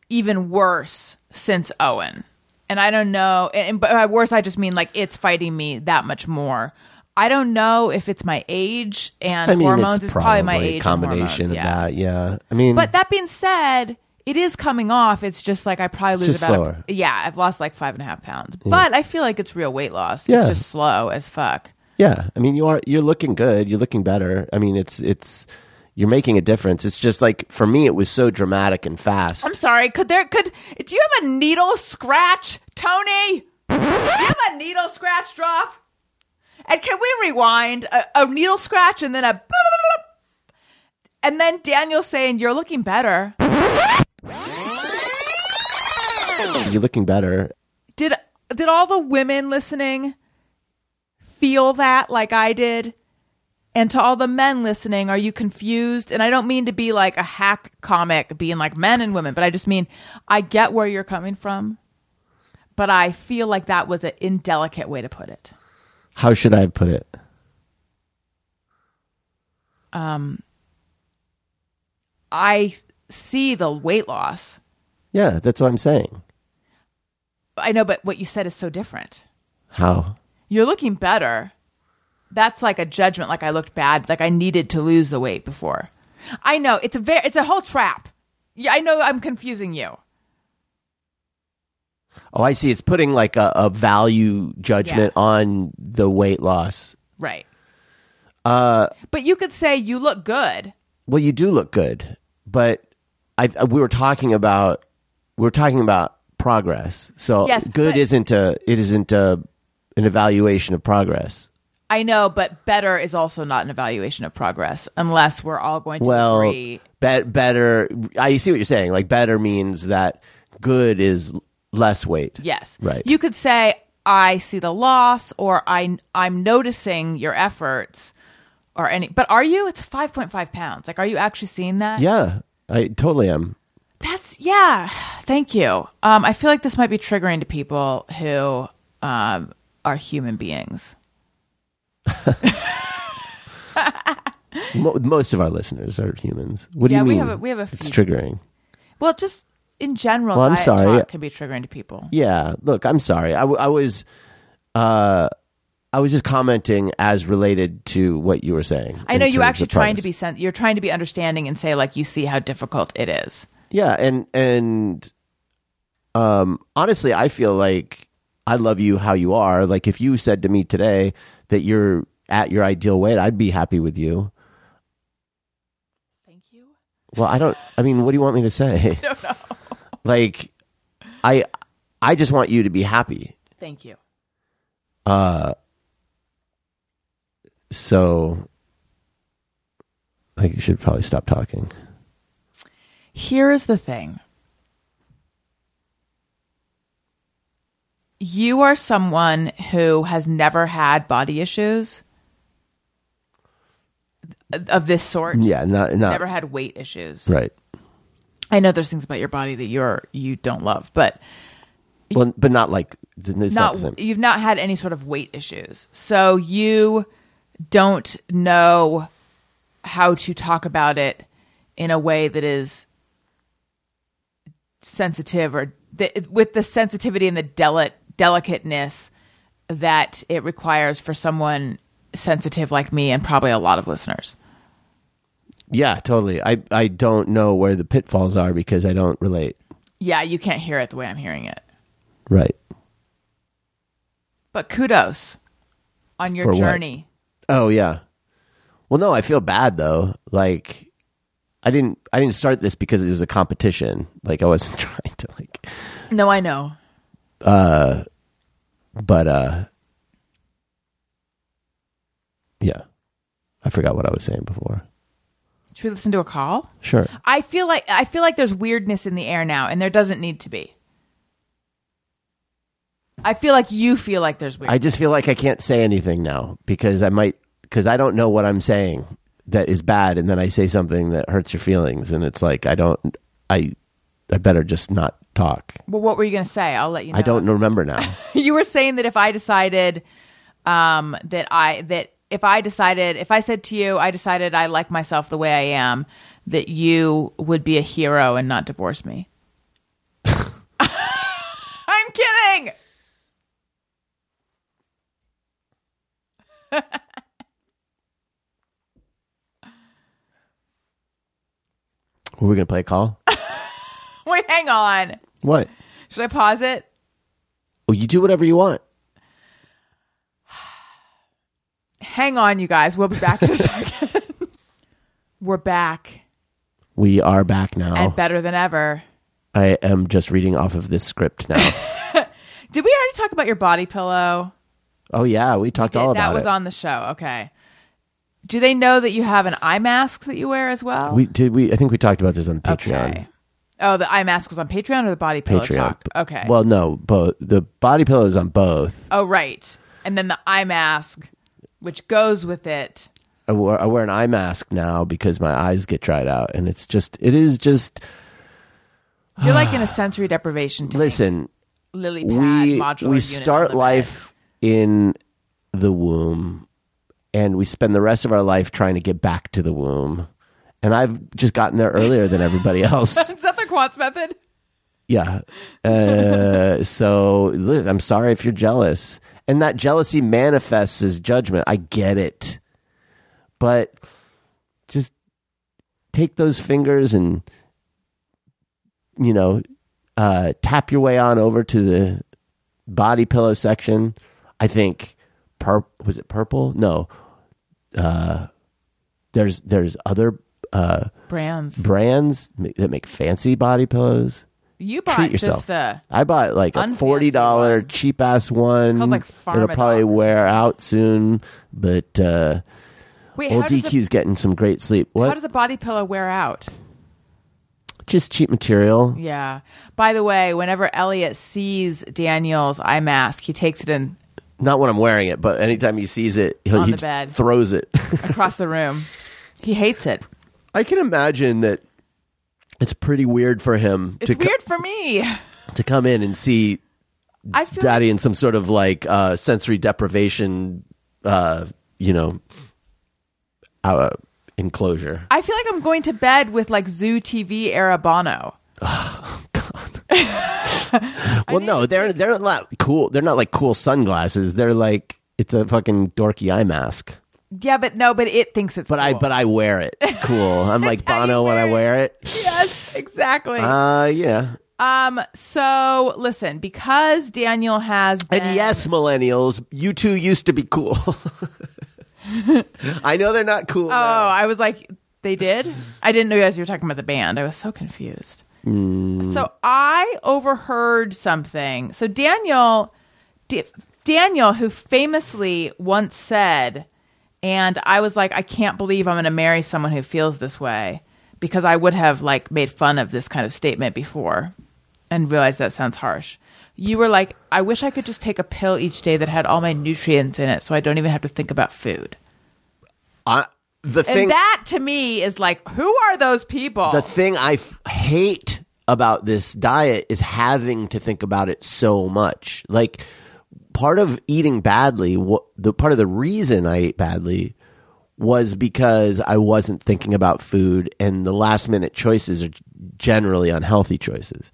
even worse since Owen, and I don't know. And, and by worse, I just mean like it's fighting me that much more. I don't know if it's my age and I mean, hormones. it's It's probably my age. combination hormones, of yeah. that. Yeah. I mean, But that being said, it is coming off. It's just like I probably lose about slower. A, yeah, I've lost like five and a half pounds. But I feel like it's real weight loss. Yeah. It's just slow as fuck. Yeah, I mean, you are you're looking good. You're looking better. I mean, it's it's you're making a difference. It's just like for me, it was so dramatic and fast. I'm sorry. Could there could do you have a needle scratch, Tony? Do you have a needle scratch drop? And can we rewind a, a needle scratch and then a and then Daniel saying you're looking better. You're looking better. Did did all the women listening feel that like I did? And to all the men listening, are you confused? And I don't mean to be like a hack comic being like men and women, but I just mean I get where you're coming from. But I feel like that was an indelicate way to put it. How should I put it? Um, I see the weight loss. Yeah, that's what I'm saying. I know, but what you said is so different. How? You're looking better. That's like a judgment like I looked bad, like I needed to lose the weight before. I know, it's a very it's a whole trap. Yeah, I know I'm confusing you. Oh, I see. It's putting like a, a value judgment Yeah. on the weight loss. Right. Uh, But you could say you look good. well, you do look good, but I we were talking about we were talking about progress. So Yes, good but- isn't a it isn't a an evaluation of progress. I know, but better is also not an evaluation of progress unless we're all going to well agree. be- better i see what you're saying like better means that good is less weight Yes. Right. You could say I see the loss or I I'm noticing your efforts or any but are you? It's 5.5 pounds. Like are you actually seeing that? yeah i totally am That's yeah. Thank you. Um, I feel like this might be triggering to people who um, are human beings. Most of our listeners are humans what do Yeah, you we mean have a- we have a it's triggering Well, just in general, Well, I'm diet sorry. talk can be triggering to people. yeah look i'm sorry i, w- I was uh i was just commenting as related to what you were saying I know you're actually trying to be sen- you're trying to be understanding and say like you see how difficult it is. Yeah, and and um honestly, I feel like I love you how you are. Like if you said to me today that you're at your ideal weight, I'd be happy with you. Thank you. Well, I don't I mean, what do you want me to say? Like I I just want you to be happy. Thank you. Uh so I should probably stop talking. Here's the thing. You are someone who has never had body issues of this sort. Yeah, not not Never had weight issues. right. I know there's things about your body that you're you don't love, but Well, but not like it's not, not you've not had any sort of weight issues. So you don't know how to talk about it in a way that is sensitive or th- with the sensitivity and the deli- delicateness that it requires for someone sensitive like me and probably a lot of listeners. Yeah, totally. I I don't know where the pitfalls are because I don't relate. Yeah, you can't hear it the way I'm hearing it. Right. But kudos on your For what? journey. Oh yeah. Well, no, I feel bad though. Like I didn't I didn't start this because it was a competition. Like I wasn't trying to like No, I know. Uh but uh yeah. I forgot what I was saying before. Should we listen to a call? Sure. I feel like I feel like there's weirdness in the air now, and there doesn't need to be. I feel like you feel like there's weird. I just feel like I can't say anything now because I might because I don't know what I'm saying that is bad, and then I say something that hurts your feelings, and it's like I don't I I better just not talk. well, what were you going to say? I'll let you know. I don't remember now. you were saying that if I decided um, that I that if I decided if I said to you I decided I like myself the way I am, that you would be a hero and not divorce me. I'm kidding. Were we gonna play a call? Wait, hang on. What? Should I pause it? Oh, you do whatever you want. Hang on, you guys. We'll be back in a second. We're back We are back now. and better than ever. I am just reading off of this script now. Did we already talk about your body pillow? oh yeah, we talked all about that about was it. on the show. Okay. Do they know that you have an eye mask that you wear as well? we did. We I think we talked about this on Patreon. Okay. Oh, the eye mask was on Patreon or the body pillow Patreon. talk? Okay. Well, no, both the body pillow is on both. oh, right. And then the eye mask, which goes with it. I wear, I wear an eye mask now because my eyes get dried out, and it's just it is just You're like in a sensory deprivation tank. listen. lily pad we modular we start bed. life in the womb and we spend the rest of our life trying to get back to the womb and i've just gotten there earlier than everybody else Is that the Quants method? yeah uh, so i'm sorry if you're jealous and that jealousy manifests as judgment i get it but just take those fingers and you know uh, tap your way on over to the body pillow section. I think pur- was it purple? No. Uh, there's there's other uh, Brands. brands that make fancy body pillows. You bought Treat yourself. just a. I bought like a Unfancy forty dollar one. cheap ass one. Called, like, It'll Pharmadol probably or wear out soon, but uh, Wait, old how does, DQ's getting some great sleep. a, What? how does a body pillow wear out? Just cheap material. Yeah. By the way, whenever Elliot sees Daniel's eye mask, he takes it in Not when I'm wearing it, but anytime he sees it, he'll, On he the bed. throws it. across the room. He hates it. I can imagine that it's pretty weird for him It's to co- weird for me. to come in and see I feel daddy in some sort of like uh, sensory deprivation, uh, you know, uh, enclosure. I feel like I'm going to bed with like Zoo TV era Bono. well, no, they're they're not cool. They're not like cool sunglasses. They're like it's a fucking dorky eye mask. Yeah, but no, but it thinks it's But I but I wear it. Cool. I'm like Bono when I wear it. yes, exactly. Uh, yeah. um, so listen, because Daniel has been, And yes, millennials, you two used to be cool. I know they're not cool. Oh, now. I was like, they did. I didn't know you guys were talking about the band. I was so confused. So I overheard something. So Daniel, D- Daniel, who famously once said, and I was like, I can't believe I'm going to marry someone who feels this way because I would have like made fun of this kind of statement before and realized that sounds harsh. You were like, I wish I could just take a pill each day that had all my nutrients in it so I don't even have to think about food. I, the thing and that to me is like, who are those people? the thing I f- hate about this diet is having to think about it so much. Like part of eating badly, what the part of the reason I ate badly was because I wasn't thinking about food, and the last minute choices are generally unhealthy choices.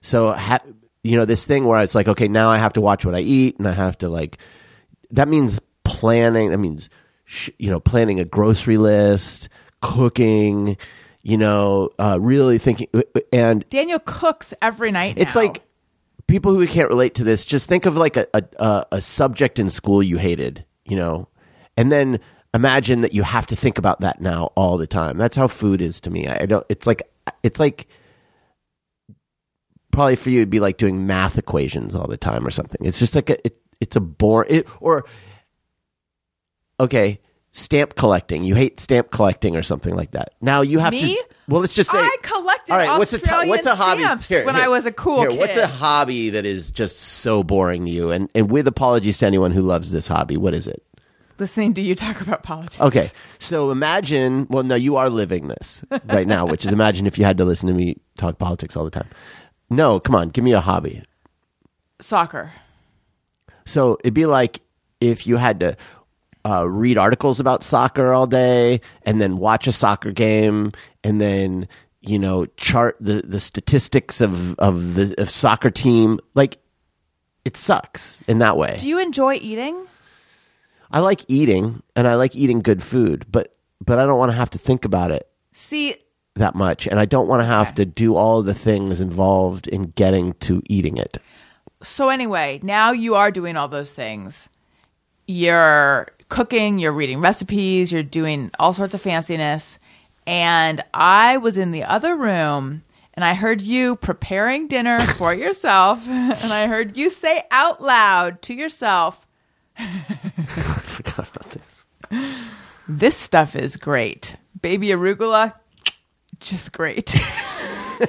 So, ha- you know, this thing where it's like, okay, now I have to watch what I eat, and I have to like. That means planning. That means, sh- you know, planning a grocery list, cooking, you know, uh, really thinking. And Daniel cooks every night. it's now. like people who can't relate to this, just think of like a, a, a, subject in school you hated, you know, and then imagine that you have to think about that now all the time. That's how food is to me. I I don't, it's like, it's like, probably for you it'd be like doing math equations all the time or something. It's just like a it, it's a bore it, or okay, stamp collecting. You hate stamp collecting or something like that. Now you have Me? to well let's just say I collected all right, what's a, Australian what's a hobby stamps when I was a cool here, What's a hobby that is just so boring to you? And and with apologies to anyone who loves this hobby, what is it? listening to you talk about politics. Okay, so imagine. Well, no, you are living this right now, which is imagine if you had to listen to me talk politics all the time. No, come on, give me a hobby. Soccer. So it'd be like if you had to uh, read articles about soccer all day, and then watch a soccer game, and then you know chart the the statistics of of the of soccer team. Like it sucks in that way. Do you enjoy eating? I like eating, and I like eating good food, but but I don't want to have to think about it See, that much, and I don't want to have to do all the things involved in getting to eating it. so anyway, now you are doing all those things. You're cooking, you're reading recipes, you're doing all sorts of fanciness. And I was in the other room and I heard you preparing dinner for yourself. And I heard you say out loud to yourself, I forgot about this. This stuff is great. Baby arugula, just great. I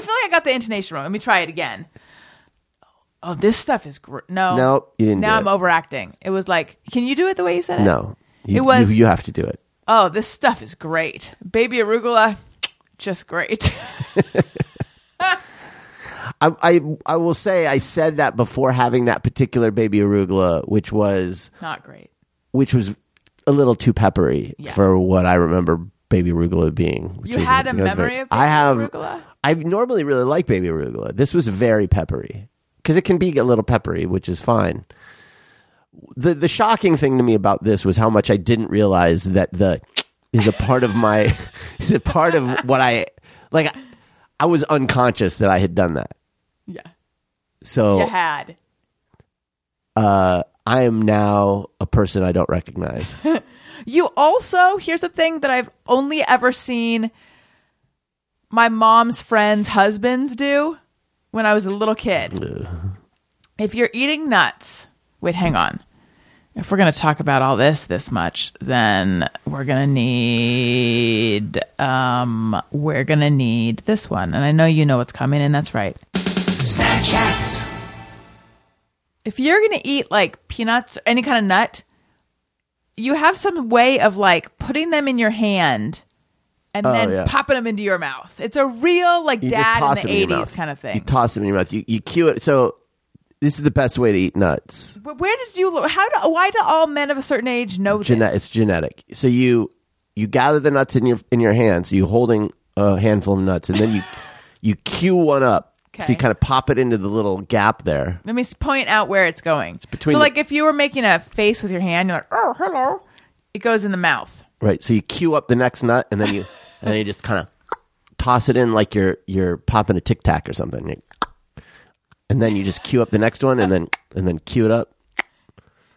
feel like I got the intonation wrong. Let me try it again. Oh, this stuff is great. No, Nope, you didn't Now do I'm it. overacting. It was like, can you do it the way you said it? No, you, It was- you, you have to do it. Oh, this stuff is great. Baby arugula, just great. I, I I will say I said that before having that particular baby arugula, which was Not great. which was a little too peppery Yeah. for what I remember baby arugula being. which You was- had a was memory of baby I have. arugula? I normally really like baby arugula. This was very peppery because it can be a little peppery, which is fine. The the shocking thing to me about this was how much I didn't realize that the is a part of my is a part of what I like. I was unconscious that I had done that. Yeah. So You had. uh, I am now a person I don't recognize. You also, here's a thing that I've only ever seen my mom's friends' husbands do when I was a little kid. If you're eating nuts, wait, hang on. If we're going to talk about all this this much, then we're going to need um we're going to need this one. And I know you know what's coming and that's right. Snapchat. if you're gonna eat like peanuts or any kind of nut, you have some way of like putting them in your hand and oh, then Oh, yeah. popping them into your mouth. It's a real like You dad in the eighties kind of thing. You toss them in your mouth. You you cue it. So this is the best way to eat nuts. But where did you? How do? Why do all men of a certain age know Gene- this? it's genetic. So you you gather the nuts in your in your hand. So you holding a handful of nuts, and then you you cue one up. So you kind of pop it into the little gap there. Let me point out where it's going. between so, the- like, if you were making a face with your hand, you're like, "Oh, hello," it goes in the mouth. Right. So you cue up the next nut, and then you and then you just kind of toss it in like you're you're popping a tic tac or something. And then you just cue up the next one, and then and then cue it up.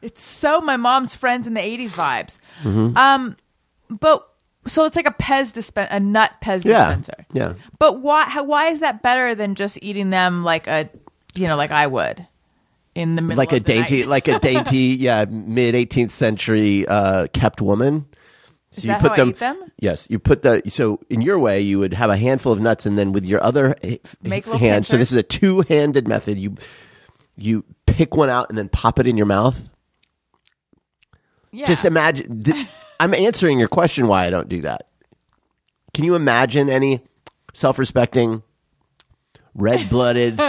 It's so my mom's friends in the '80s vibes. Mm-hmm. Um, but so it's like a Pez dispen- a nut Pez Yeah. dispenser. Yeah. But why? How, why is that better than just eating them like a, you know, like I would in the middle, like a of the dainty, night? like a dainty, yeah, mid 18th century uh, kept woman. So how I eat them? Yes, you put the so in your way you would have a handful of nuts, and then with your other Make hand. So this is a two handed method. You you pick one out and then pop it in your mouth. yeah. Just imagine. th- I'm answering your question. Why I don't do that? Can you imagine any self respecting, red blooded,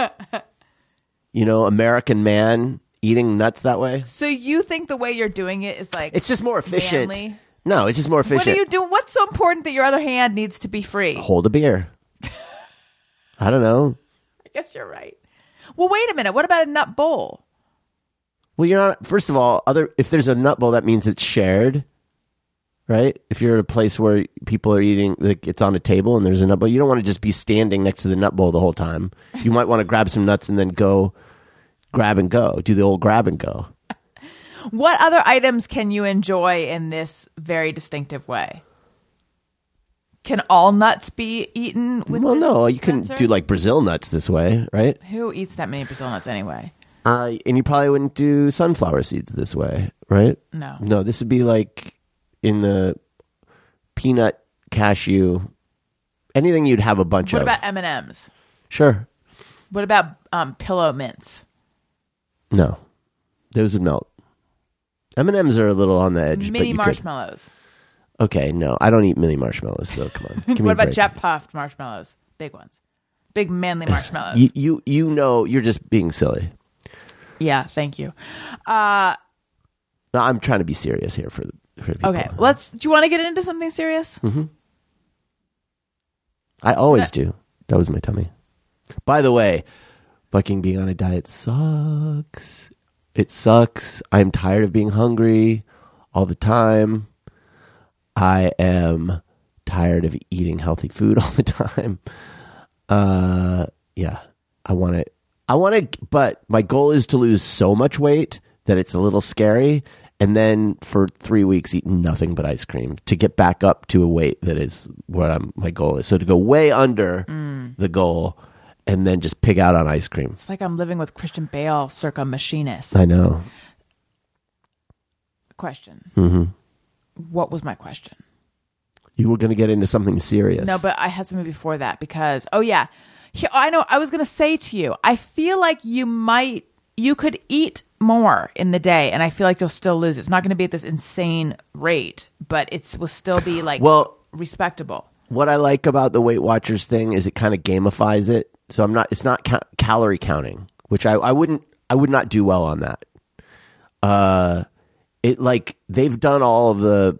you know, American man eating nuts that way? so you think the way you're doing it is like It's just more efficient. manly? No, it's just more efficient. What are you doing? What's so important that your other hand needs to be free? Hold a beer. I don't know. I guess you're right. Well, wait a minute. What about a nut bowl? Well, you're not. First of all, other if there's a nut bowl, that means it's shared, right? If you're at a place where people are eating, like it's on a table and there's a nut bowl, you don't want to just be standing next to the nut bowl the whole time. You might want to grab some nuts and then go grab and go, do the old grab and go. What other items can you enjoy in this very distinctive way? Can all nuts be eaten with well, no, you can do like Brazil nuts this way, right? Who eats that many Brazil nuts anyway? Uh, and you probably wouldn't do sunflower seeds this way, right? No. No, this would be like in the peanut, cashew, anything you'd have a bunch of. What of. about M and M's? sure. What about um, pillow mints? No, those would melt. M and M's are a little on the edge. but Mini could- marshmallows. Okay, no, I don't eat mini marshmallows. So come on. What about jet puffed marshmallows? Big ones, big manly marshmallows. You, you you know you're just being silly. yeah, thank you. Uh, No, I'm trying to be serious here for the for the people. okay, let's. Do you want to get into something serious? Mm-hmm. I always do. That was my tummy. By the way, fucking being on a diet sucks. It sucks. I'm tired of being hungry all the time. I am tired of eating healthy food all the time. Uh yeah. I want to I want to but my goal is to lose so much weight that it's a little scary and then for 3 weeks eat nothing but ice cream to get back up to a weight that is what I'm, my goal is. So to go way under the goal and then just pig out on ice cream. It's like I'm living with Christian Bale, circa machinist. I know. Question. hmm What was my question? You were going to get into something serious. No, but I had something before that because oh yeah, Here- I know. I was going to say to you, I feel like you might, you could eat more in the day, and I feel like you'll still lose. It's not going to be at this insane rate, but it's will still be like Well- respectable. what I like about the Weight Watchers thing is it kind of gamifies it. So I'm not. It's not ca- calorie counting, which I, I wouldn't. I would not do well on that. Uh, it like they've done all of the.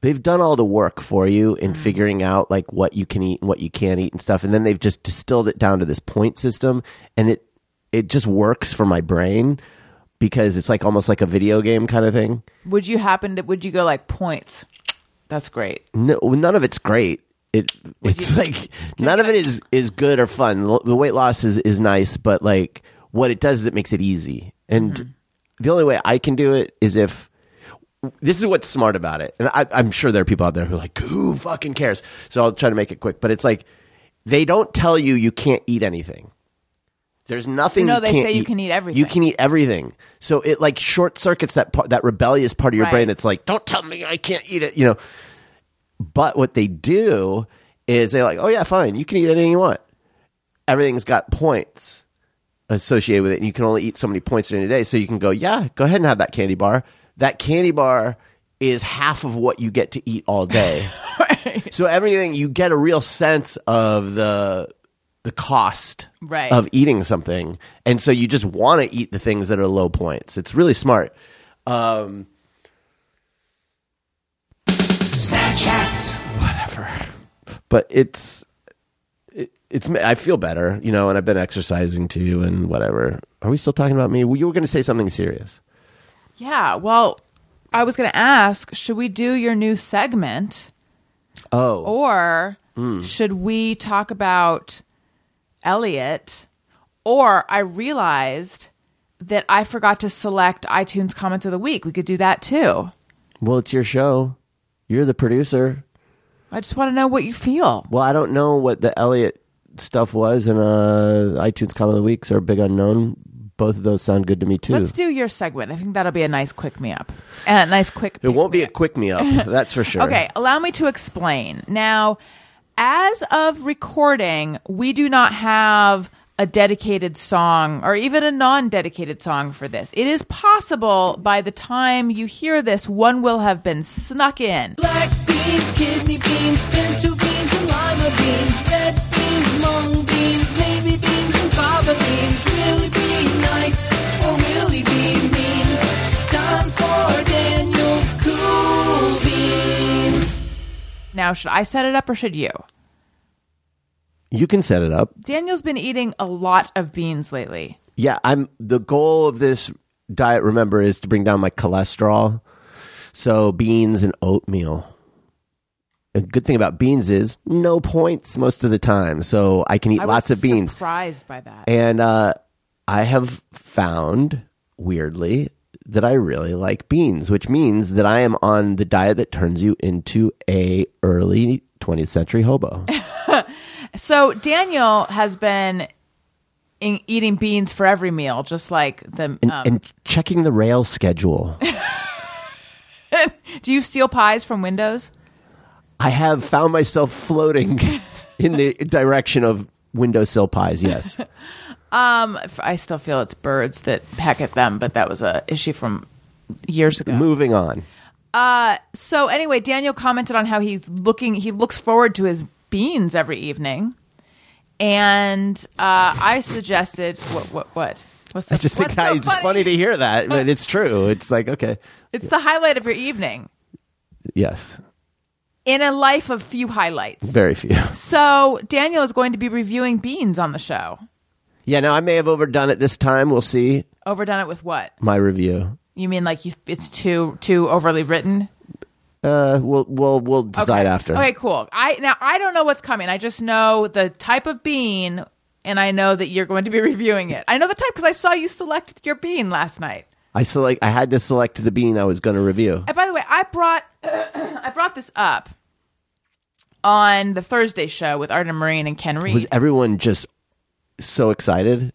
They've done all the work for you in figuring out like what you can eat and what you can't eat and stuff, and then they've just distilled it down to this point system, and it it just works for my brain because it's like almost like a video game kind of thing. Would you happen to? Would you go like points? That's great. No, none of it's great. It it's like none of it is is good or fun. The weight loss is is nice, but like what it does is it makes it easy. And mm-hmm. the only way I can do it is if this is what's smart about it. And I, I'm sure there are people out there who are like, who fucking cares? So I'll try to make it quick. But it's like they don't tell you you can't eat anything. There's nothing. No, they say you eat. can eat everything. You can eat everything. So it like short circuits that part, that rebellious part of your Right. brain that's like, don't tell me I can't eat it. You know. But what they do is they're like, oh yeah, fine, you can eat anything you want. Everything's got points associated with it, and you can only eat so many points in a day. So you can go, yeah, go ahead and have that candy bar. That candy bar is half of what you get to eat all day. So everything you get a real sense of the the cost Right. of eating something, and so you just want to eat the things that are low points. It's really smart. Um, Snapchat. Whatever. But it's it, it's I feel better, you know, and I've been exercising too, and whatever. Are we still talking about me? You were going to say something serious. Yeah. Well, I was going to ask, should we do your new segment? Oh, Or hmm. should we talk about Elliot? Or I realized that I forgot to select iTunes comments of the week. We could do that too. well, it's your show. You're the producer. I just want to know what you feel. Well, I don't know what the Elliot stuff was, and uh, iTunes comment of the weeks are big unknown. Both of those sound good to me too. Let's do your segment. I think that'll be a nice quick me up. A nice quick it won't be a quick me up, that's for sure. Okay, allow me to explain. Now, as of recording, we do not have a dedicated song or even a non dedicated song for this. It is possible by the time you hear this, one will have been snuck in. Black beans, kidney beans, pinto beans, and lima beans, red beans, mung beans, navy beans, and fava beans. Really be nice or really be mean. It's time for Daniel's Cool Beans. Now, should I set it up or should you? You can set it up. Daniel's been eating a lot of beans lately. Yeah, I'm the goal of this diet remember is to bring down my cholesterol. So beans and oatmeal. a good thing about beans is no points most of the time, so I can eat I lots of beans. Surprised by that. And uh, I have found, weirdly, that I really like beans, which means that I am on the diet that turns you into a early 20th century hobo. So Daniel has been in, eating beans for every meal, just like the. And, um, and checking the rail schedule. do you steal pies from windows? I have found myself floating in the direction of windowsill pies, yes. Um, I still feel it's birds that peck at them, but that was a issue from years ago. Moving on. Uh, so anyway, Daniel commented on how he's looking. He looks forward to his beans every evening, and uh, I suggested what what what. What's so, I just think so that it's funny to hear that, but it's true. It's like, okay, It's the highlight of your evening yes, in a life of few highlights. very few. So Daniel is going to be reviewing beans on the show. Yeah, now I may have overdone it this time. We'll see Overdone it with what? my review. You mean like you, it's too too overly written? Uh, we'll we'll we'll decide okay. after. Okay, cool. I now I don't know what's coming. I just know the type of bean, and I know that you're going to be reviewing it. I know the type because I saw you select your bean last night. I select. I had to select the bean I was going to review. And by the way, I brought I brought this up on the Thursday show with Arden Myrin and Ken Reid. Was everyone just so excited?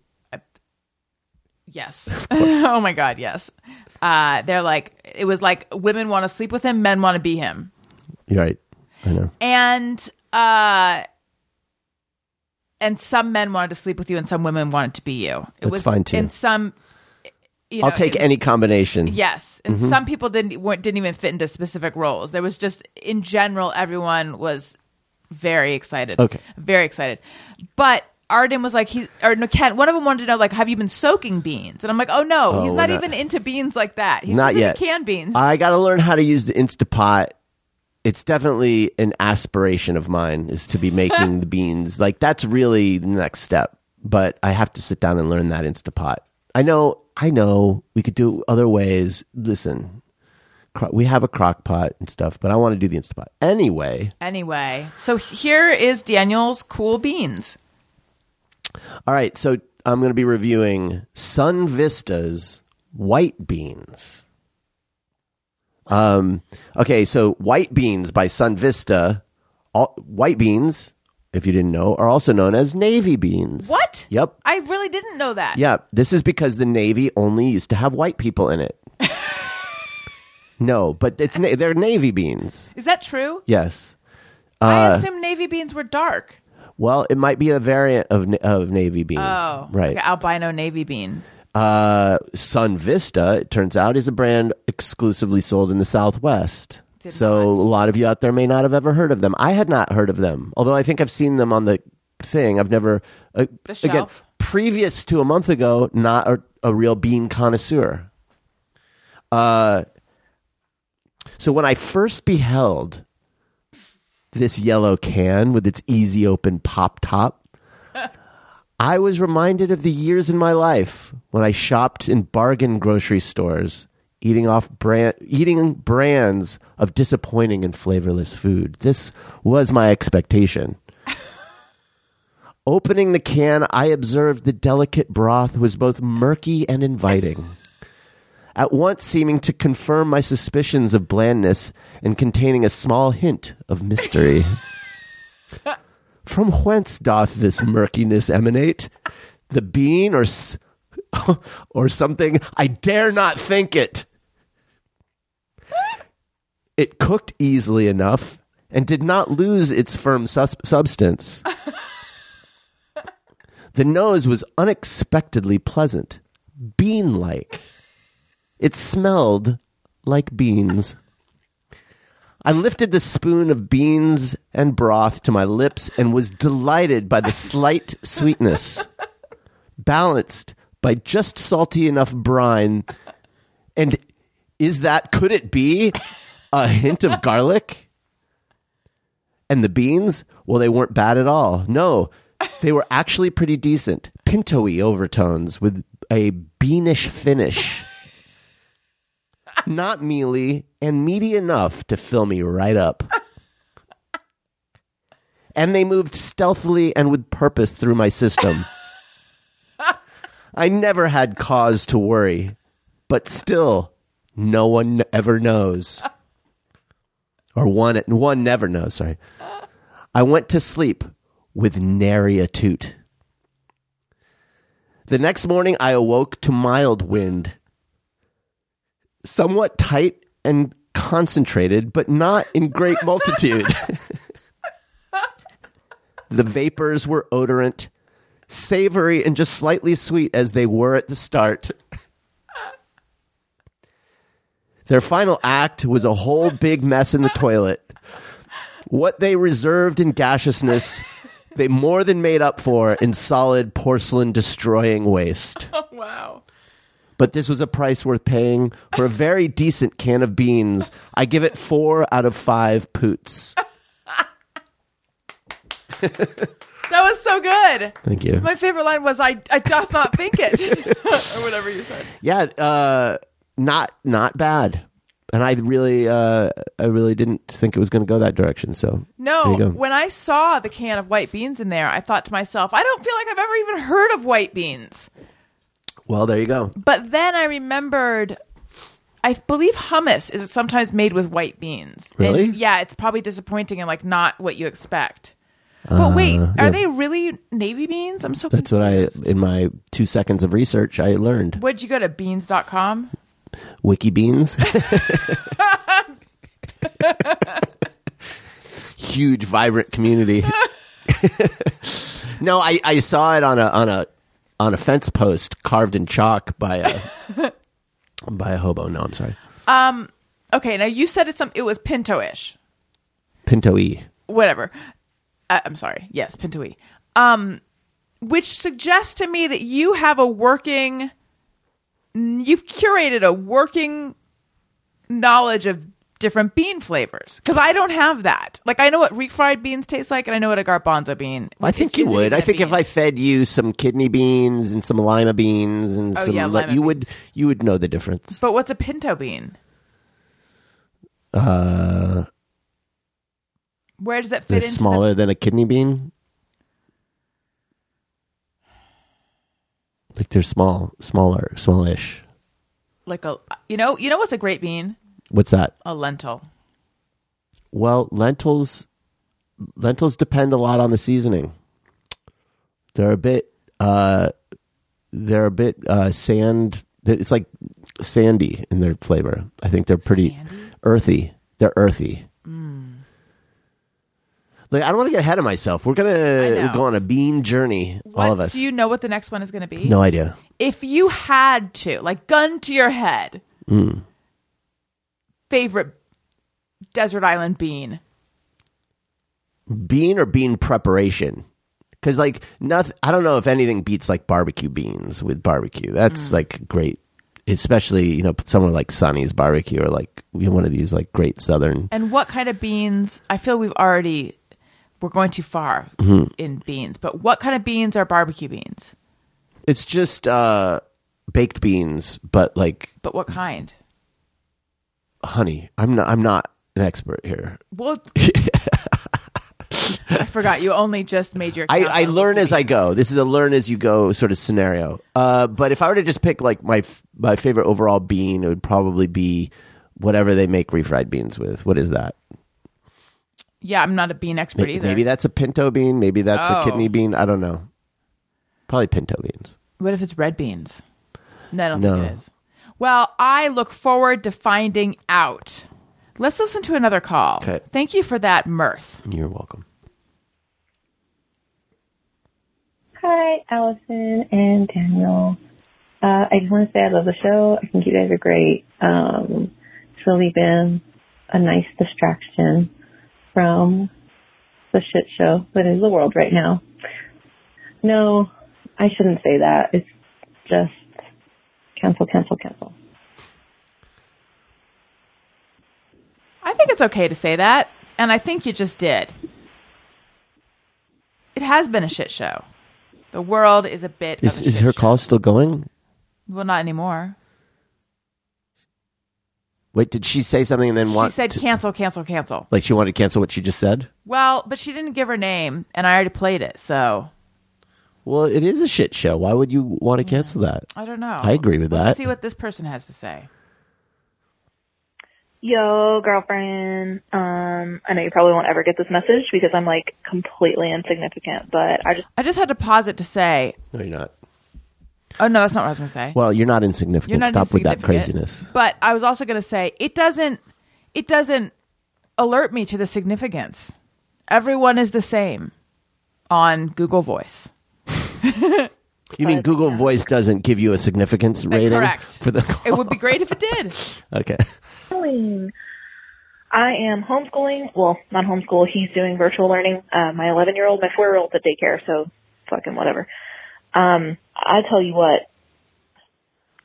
Yes. oh my God, yes. Uh, they're like, it was like women want to sleep with him, men want to be him. Right. I know. And, uh, and some men wanted to sleep with you and some women wanted to be you. It That's was fine, too. And some, you know, I'll take any combination. Yes, and Mm-hmm. some people didn't weren't, didn't even fit into specific roles. There was just in general, everyone was very excited. Okay. very excited. But Arden was like he or no, Ken. One of them wanted to know like, have you been soaking beans? And I'm like, oh no, Oh, he's we're not, not- even into beans like that. He's Not just yet. into canned beans. I got to learn how to use the Instapot. It's definitely an aspiration of mine is to be making the beans. Like that's really the next step. But I have to sit down and learn that Instapot. I know, I know we could do it other ways. Listen, cro- we have a crock pot and stuff, but I want to do the Instapot. Anyway, anyway, so here is Daniel's cool beans. All right. So I'm going to be reviewing Sun Vista's white beans. Um, okay, so white beans by Sun Vista, all, white beans, if you didn't know, are also known as navy beans. What? Yep. I really didn't know that. Yeah, this is because the Navy only used to have white people in it. no, but it's na- they're navy beans. Is that true? Yes. I Uh, assumed navy beans were dark. Well, it might be a variant of of navy bean. Oh, right. Like albino navy bean. Uh, Sun Vista, it turns out, is a brand exclusively sold in the Southwest. Did so not. a lot of you out there may not have ever heard of them. I had not heard of them, although I think I've seen them on the thing. I've never uh, The again previous to a month ago, not a, a real bean connoisseur. Uh, so when I first beheld this yellow can with its easy open pop top. I was reminded of the years in my life when I shopped in bargain grocery stores, eating off brand, eating brands of disappointing and flavorless food. This was my expectation. Opening the can, I observed the delicate broth was both murky and inviting, at once seeming to confirm my suspicions of blandness and containing a small hint of mystery. From whence doth this murkiness emanate? The bean or s- or something? I dare not think it. It cooked easily enough and did not lose its firm sus- substance. the nose was unexpectedly pleasant, bean like. It smelled like beans. I lifted the spoon of beans and broth to my lips and was delighted by the slight sweetness, balanced by just salty enough brine. And is that, could it be, a hint of garlic? And the beans? Well, they weren't bad at all. No, they were actually pretty decent. Pinto-y overtones with a beanish finish. Not mealy and meaty enough to fill me right up. and they moved stealthily and with purpose through my system. I never had cause to worry, but still, no one ever knows. Or one, one never knows, sorry. I went to sleep with nary a toot. The next morning, I awoke to mild wind, somewhat tight and concentrated, but not in great multitude. the vapors were odorant, savory, and just slightly sweet as they were at the start. Their final act was a whole big mess in the toilet. What they reserved in gaseousness, they more than made up for in solid porcelain destroying waste. Oh, wow. But this was a price worth paying for a very decent can of beans. I give it four out of five poots. That was so good. Thank you. My favorite line was I I doth not think it. or whatever you said. Yeah, uh, not not bad. And I really, uh, I really didn't think it was going to go that direction. So No, when I saw the can of white beans in there, I thought to myself, I don't feel like I've ever even heard of white beans. Well, there you go. But then I remembered I believe hummus is sometimes made with white beans. And Really? yeah, it's probably disappointing and like not what you expect. But wait, Uh, are yeah. they really navy beans? I'm so That's what I, confused. in my two seconds of research, I learned. Where'd you go to beans.com? Wiki beans. Huge, vibrant community. no, I, I saw it on a on a on a fence post carved in chalk by a by a hobo. No, I'm sorry. Um. Okay, now you said it's some it was pinto-ish. Pinto E. whatever. Uh, I'm sorry. Yes, Pinto-y. Um, which suggests to me that you have a working, you've curated a working knowledge of different bean flavors. Because I don't have that. Like I know what refried beans taste like, and I know what a garbanzo bean. I think you would. I think if. I fed you some kidney beans and some lima beans and Oh, some, yeah, li- you would you would know the difference. But what's a pinto bean? uh, Where does that fit they're smaller than a kidney bean. Like they're small, smaller, smallish. Like a, you know, you know what's a great bean? What's that? A lentil. Well, lentils lentils depend a lot on the seasoning. They're a bit uh they're a bit uh sand it's like sandy in their flavor. I think they're pretty Sandy? earthy. They're earthy. Like I don't want to get ahead of myself. We're gonna go on a bean journey, What, all of us. Do you know what the next one is going to be? no idea. if you had to, like gun to your head, Hmm. Favorite desert island bean. Bean or bean preparation? Because like nothing, I don't know if anything beats like barbecue beans with barbecue. Mm. That's like great, especially you know somewhere like Sonny's barbecue or like one of these like great southern. And what kind of beans? I feel we've already we're going too far Mm-hmm. in beans. But what kind of beans are barbecue beans? It's just uh baked beans, but like But what kind? Honey. I'm not. I'm not an expert here. Well, I forgot you only just made your. I, I learn as I go. This is a learn as you go sort of scenario. Uh, but if I were to just pick like my f- my favorite overall bean, it would probably be whatever they make refried beans with. What is that? Yeah, I'm not a bean expert Maybe, either. maybe that's a pinto bean. Maybe that's a Oh. kidney bean. I don't know. Probably pinto beans. What if it's red beans? No, I don't No. think it is. Well, I look forward to finding out. Let's listen to another call. Okay. Thank you for that mirth. You're welcome. Hi, Allison and Daniel. Uh, I just want to say I love the show. I think you guys are great. Um, it's really been a nice distraction from the shit show that is the world right now. No, I shouldn't say that. It's just cancel, cancel, cancel. I think it's okay to say that, and I think you just did. It has been a shit show. The world is a bit. Is, of a is shit her show. call still going? Well, not anymore. Wait, did she say something and then watch? She want said to- cancel, cancel, cancel. like she wanted to cancel what she just said? Well, but she didn't give her name, and I already played it, so Well, it is a shit show. Why would you want to cancel that? I don't know. I agree with Let's that. see what this person has to say. Yo, girlfriend. Um, I know you probably won't ever get this message because I'm like completely insignificant, but I just I just had to pause it to say, No, you're not. oh no, that's not what I was going to say. Well, you're not insignificant. You're not Stop with that insignificant. craziness. But I was also going to say it doesn't it doesn't alert me to the significance. Everyone is the same on Google Voice. You mean Google Voice doesn't give you a significance rating correct. for the call? It would be great if it did. okay. homeschooling. I am homeschooling. Well, not homeschool. He's doing virtual learning. Uh, my 11 year old, my 4 year old's at daycare, so fucking whatever. Um, I tell you what,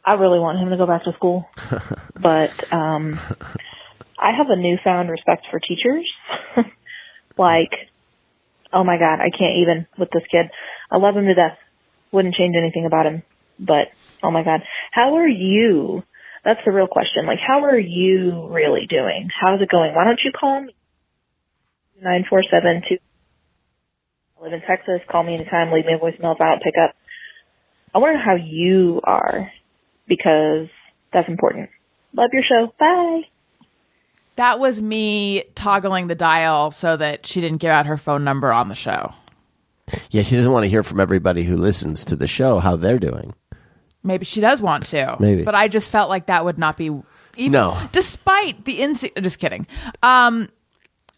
I really want him to go back to school, but um, I have a newfound respect for teachers. like, oh my god, I can't even with this kid. I love him to death. Wouldn't change anything about him, but oh my god, how are you? That's the real question. Like, how are you really doing? How's it going? Why don't you call me? Nine four seven two. I live in Texas. Call me anytime. Leave me a voicemail if I don't pick up. I wonder how you are because that's important. Love your show. Bye. That was me toggling the dial so that she didn't give out her phone number on the show. Yeah, she doesn't want to hear from everybody who listens to the show how they're doing. Maybe she does want to. Maybe. But I just felt like that would not be even No. despite the inse- just kidding. Um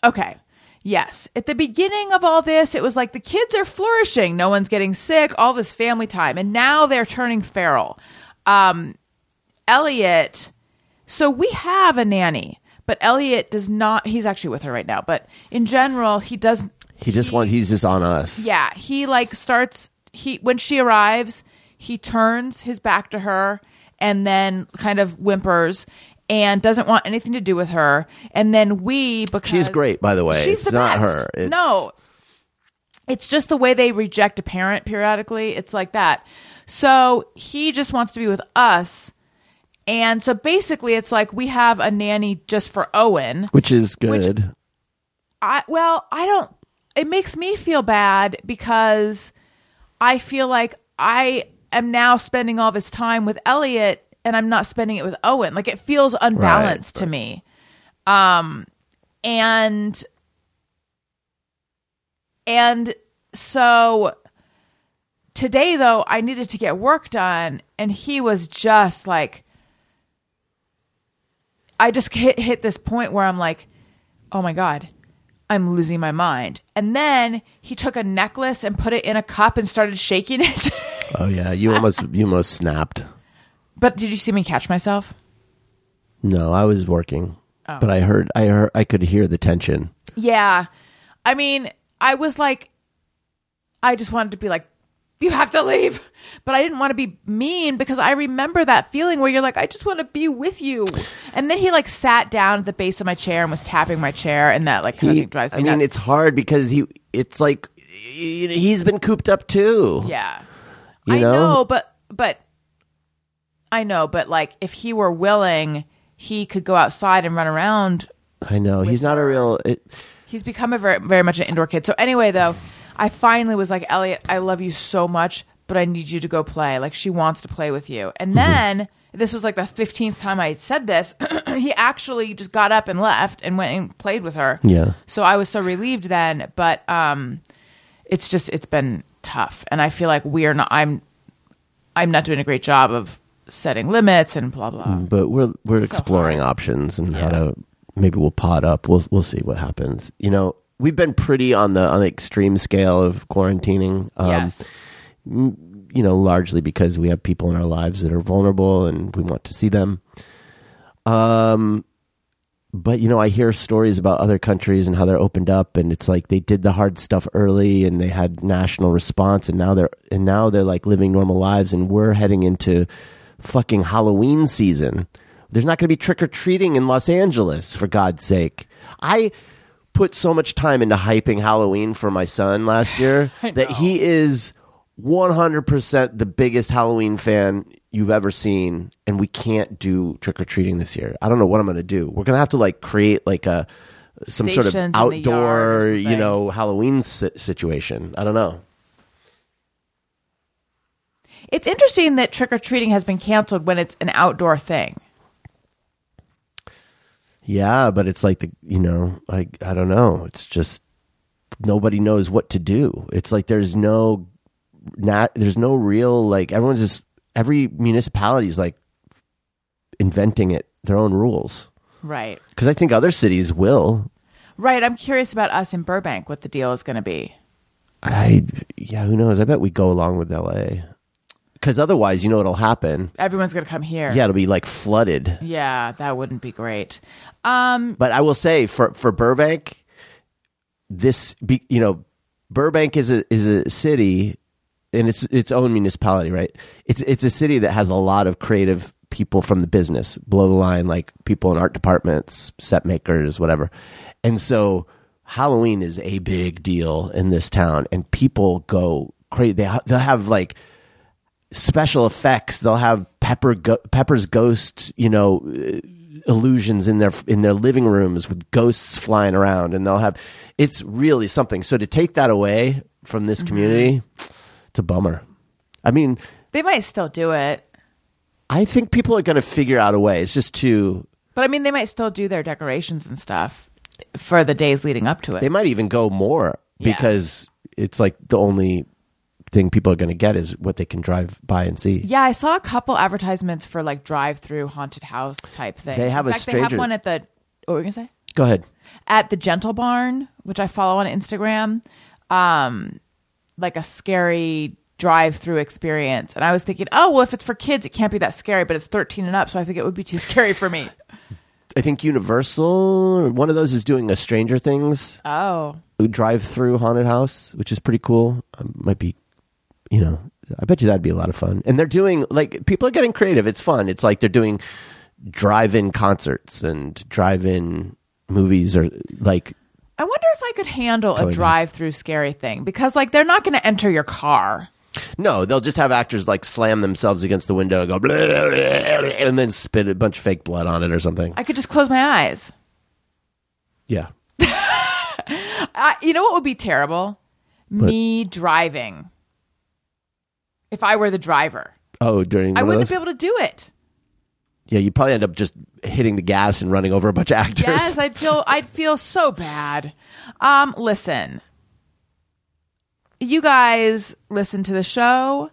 okay. Yes. At the beginning of all this, it was like the kids are flourishing. No one's getting sick, all this family time. And now they're turning feral. Um Elliot so we have a nanny, but Elliot does not he's actually with her right now, but in general, he does He just want he's just on us. yeah, he like starts he when she arrives, he turns his back to her and then kind of whimpers and doesn't want anything to do with her. And then we because She's great, by the way. She's it's the not best. her. It's, No. It's just the way they reject a parent periodically. It's like that. So he just wants to be with us. And so basically it's like we have a nanny just for Owen. which is good. I well, I don't it makes me feel bad because I feel like I am now spending all this time with Elliot and I'm not spending it with Owen. Like it feels unbalanced to me. Um and and so today though I needed to get work done and he was just like I just hit hit this point where I'm like, "Oh my god, I'm losing my mind." And then he took a necklace and put it in a cup and started shaking it. Oh yeah, you almost you almost snapped. but did you see me catch myself? No, I was working, Oh. but I heard I heard I could hear the tension. Yeah. I mean, I was like I just wanted to be like you have to leave. But I didn't want to be mean because I remember that feeling where you're like, I just want to be with you. And then he like sat down at the base of my chair and was tapping my chair, and that like kind of He, thing drives me I mean, nuts. it's hard because he it's like he's been cooped up too. Yeah. You I know? know, but but I know, but like if he were willing, he could go outside and run around. I know he's not a real. It, He's become a very very much an indoor kid. So anyway, though, I finally was like, Elliot, I love you so much, but I need you to go play. Like she wants to play with you. And then this was like the fifteenth time I had said this. he actually just got up and left and went and played with her. Yeah. So I was so relieved then, but um, it's just it's been tough, and I feel like we are not. I'm I'm not doing a great job of setting limits and blah blah. but we're we're So exploring options and how to maybe we'll pot up. We'll we'll see what happens. You know, we've been pretty on the on the extreme scale of quarantining. Um, yes. you know, largely because we have people in our lives that are vulnerable and we want to see them. Um, but you know, I hear stories about other countries and how they're opened up, and it's like they did the hard stuff early and they had national response, and now they're and now they're like living normal lives, and we're heading into fucking Halloween season. There's not going to be trick or treating in Los Angeles, for God's sake. I put so much time into hyping Halloween for my son last year that he is 100% the biggest Halloween fan you've ever seen, and we can't do trick or treating this year. I don't know what I'm going to do. We're going to have to like create like a some sort of Stations in the yard or outdoor, you know, Halloween si- situation. I don't know. It's interesting that trick or treating has been canceled when it's an outdoor thing. Yeah, but it's like the you know, like I don't know. It's just nobody knows what to do. It's like there's no not there's no real like everyone's just every municipality is like inventing it their own rules. Right. Because I think other cities will. Right. I'm curious about us in Burbank, what the deal is going to be. I yeah, who knows? I bet we go along with LA. Because otherwise, you know what'll happen. Everyone's going to come here. Yeah, it'll be like flooded. Yeah, that wouldn't be great. Um, But I will say for for Burbank, this be, you know, Burbank is a is a city, and it's its own municipality, right? It's it's a city that has a lot of creative people from the business, below the line, like people in art departments, set makers, whatever. And so Halloween is a big deal in this town, and people go crazy. They ha- they'll have like special effects. They'll have Pepper go- Pepper's ghost, you know, uh, illusions in their in their living rooms with ghosts flying around, and they'll have. It's really something. So to take that away from this community, it's a bummer. I mean, they might still do it, I think people are going to figure out a way. It's just too. but I mean, they might still do their decorations and stuff for the days leading up to it. They might even go more Yeah. because it's like the only thing people are going to get is what they can drive by and see. yeah, I saw a couple advertisements for like drive-through haunted house type things. They have In a fact, They have stranger- one at the. What were you gonna say? Go ahead. At the Gentle Barn, which I follow on Instagram, um, like a scary drive-through experience. And I was thinking, oh well, if it's for kids, it can't be that scary. But it's 13 and up, so I think it would be too scary for me. I think Universal, one of those is doing a Stranger Things Oh, drive through haunted house, which is pretty cool. Um, might be, you know, I bet you that'd be a lot of fun. And they're doing like people are getting creative. It's fun. It's like they're doing drive-in concerts and drive-in movies or like I wonder if I could handle a drive-through scary thing because like they're not going to enter your car. no, they'll just have actors like slam themselves against the window and go blah, blah, blah, and then spit a bunch of fake blood on it or something. I could just close my eyes. Yeah. I, you know what would be terrible? Me driving. If I were the driver, Oh, during I wouldn't be able to do it. Yeah, you probably end up just hitting the gas and running over a bunch of actors. Yes, I'd feel I'd feel so bad. Um, listen, you guys listen to the show.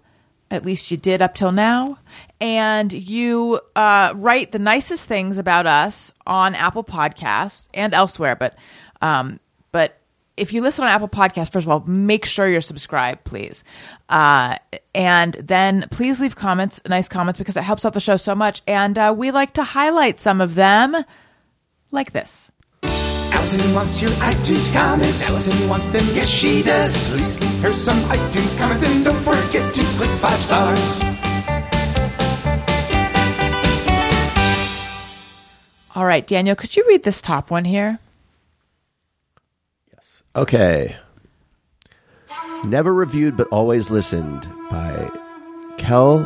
At least you did up till now, and you uh, write the nicest things about us on Apple Podcasts and elsewhere. But um, but if you listen on Apple Podcasts, first of all, make sure you're subscribed, please. Uh, and then please leave comments, nice comments, because it helps out the show so much. And uh, we like to highlight some of them like this. Allison wants your iTunes comments. Allison wants them, yes she does. Please leave her some iTunes comments and don't forget to click five stars. All right, Daniel, could you read this top one here? Okay. Never reviewed but always listened by Kel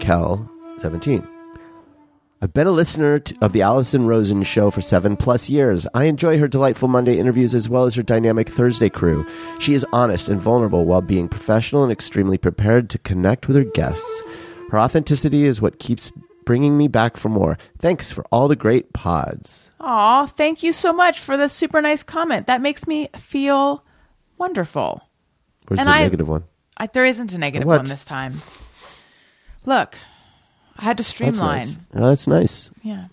Kel 17. I've been a listener of the Allison Rosen show for seven plus years. I enjoy her delightful Monday interviews as well as her dynamic Thursday crew. She is honest and vulnerable while being professional and extremely prepared to connect with her guests. Her authenticity is what keeps bringing me back for more. Thanks for all the great pods. Aw, thank you so much for the super nice comment. That makes me feel wonderful. Where's And the I- negative one? I, there isn't a negative What? one this time. Look, I had to That's streamline. nice. Oh, that's nice. Yeah.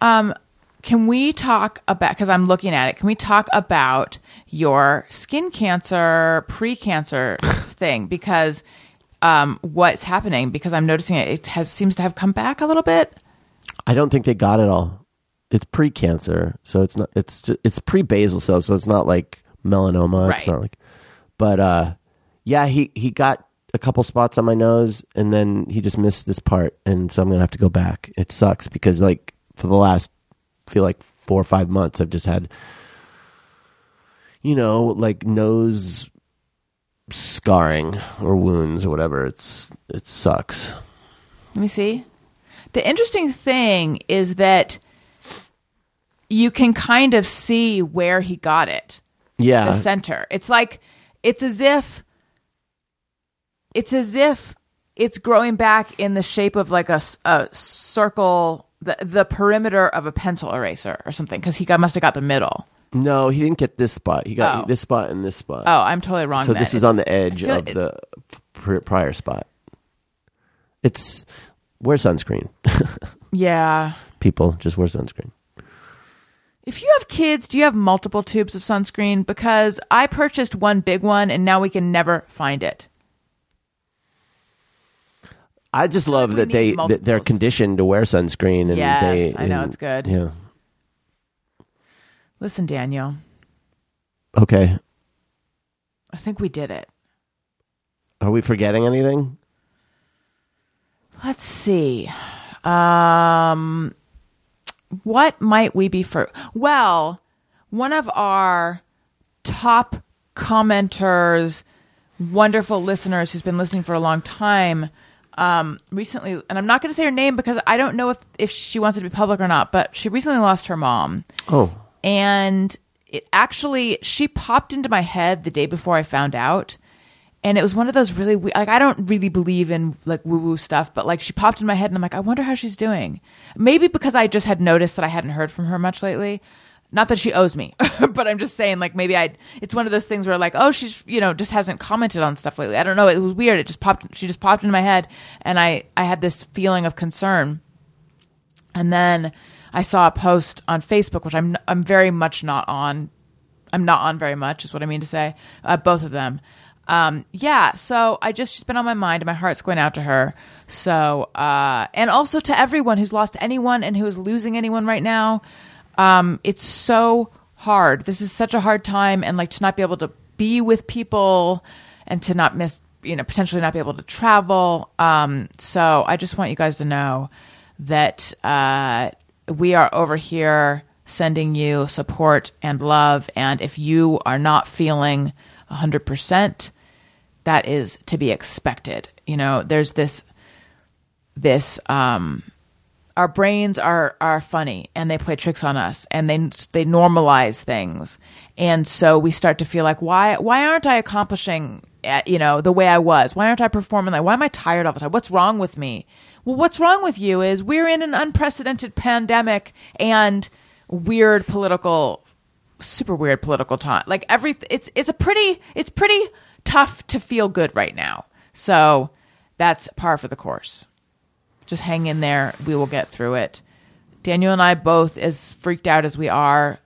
Um, can we talk about because I'm looking at it? Can we talk about your skin cancer, pre-cancer thing? Because um, what's happening? Because I'm noticing it, it has seems to have come back a little bit. I don't think they got it all. It's pre-cancer, so it's not. It's just, it's pre-basal cells, so it's not like melanoma. It's not like, but uh, yeah, he he got a couple spots on my nose, and then he just missed this part, and so I'm gonna have to go back. It sucks because like for the last I feel like four or five months, I've just had, you know, like nose scarring or wounds or whatever. It's it sucks. Let me see. The interesting thing is that you can kind of see where he got it. Yeah. the center. It's like it's as if it's as if it's growing back in the shape of like a, a circle, the the perimeter of a pencil eraser or something. Because he got, must have got the middle. No, he didn't get this spot. He got Oh. this spot and this spot. Oh, I'm totally wrong. so then. this was It's- on the edge of it- the pr- prior spot. It's wear sunscreen. Yeah. People just wear sunscreen. If you have kids, do you have multiple tubes of sunscreen? Because I purchased one big one and now we can never find it. I just love that they that they're conditioned to wear sunscreen and Yes, they I know, and- it's good. Yeah. Listen, Daniel, Okay. I think we did it. Are we forgetting anything? Let's see. Um, what might we be for? Well, one of our top commenters, wonderful listeners who's been listening for a long time, um, recently, and I'm not going to say her name because I don't know if, if she wants it to be public or not, but she recently lost her mom. Oh. And it actually, she popped into my head the day before I found out. And it was one of those really we- like I don't really believe in like woo woo stuff, but like she popped in my head and I'm like, I wonder how she's doing. Maybe because I just had noticed that I hadn't heard from her much lately. Not that she owes me, but I'm just saying like maybe I it's one of those things where like, oh, she's you know, just hasn't commented on stuff lately. I don't know. It was weird. It just popped she just popped in my head and I I had this feeling of concern. And then I saw a post on Facebook, which I'm I'm very much not on. I'm not on very much, is what I mean to say. Uh, both of them. Um, yeah. So I just she's been on my mind, and my heart's going out to her. So uh, and also to everyone who's lost anyone and who is losing anyone right now. Um, it's so hard. This is such a hard time, and like to not be able to be with people and to not miss, you know, potentially not be able to travel. Um, so I just want you guys to know that uh, we are over here sending you support and love. And if you are not feeling 100%, that is to be expected. You know, there's this, this, um, our brains are are funny and they play tricks on us and they they normalize things. And so we start to feel like why why aren't i accomplishing at, you know the way i was? Why aren't i performing like why am i tired all the time? What's wrong with me? Well what's wrong with you is we're in an unprecedented pandemic and weird political super weird political time like every it's it's a pretty it's pretty tough to feel good right now so that's par for the course just hang in there. We will get through it. Daniel and I both, as freaked out as we are,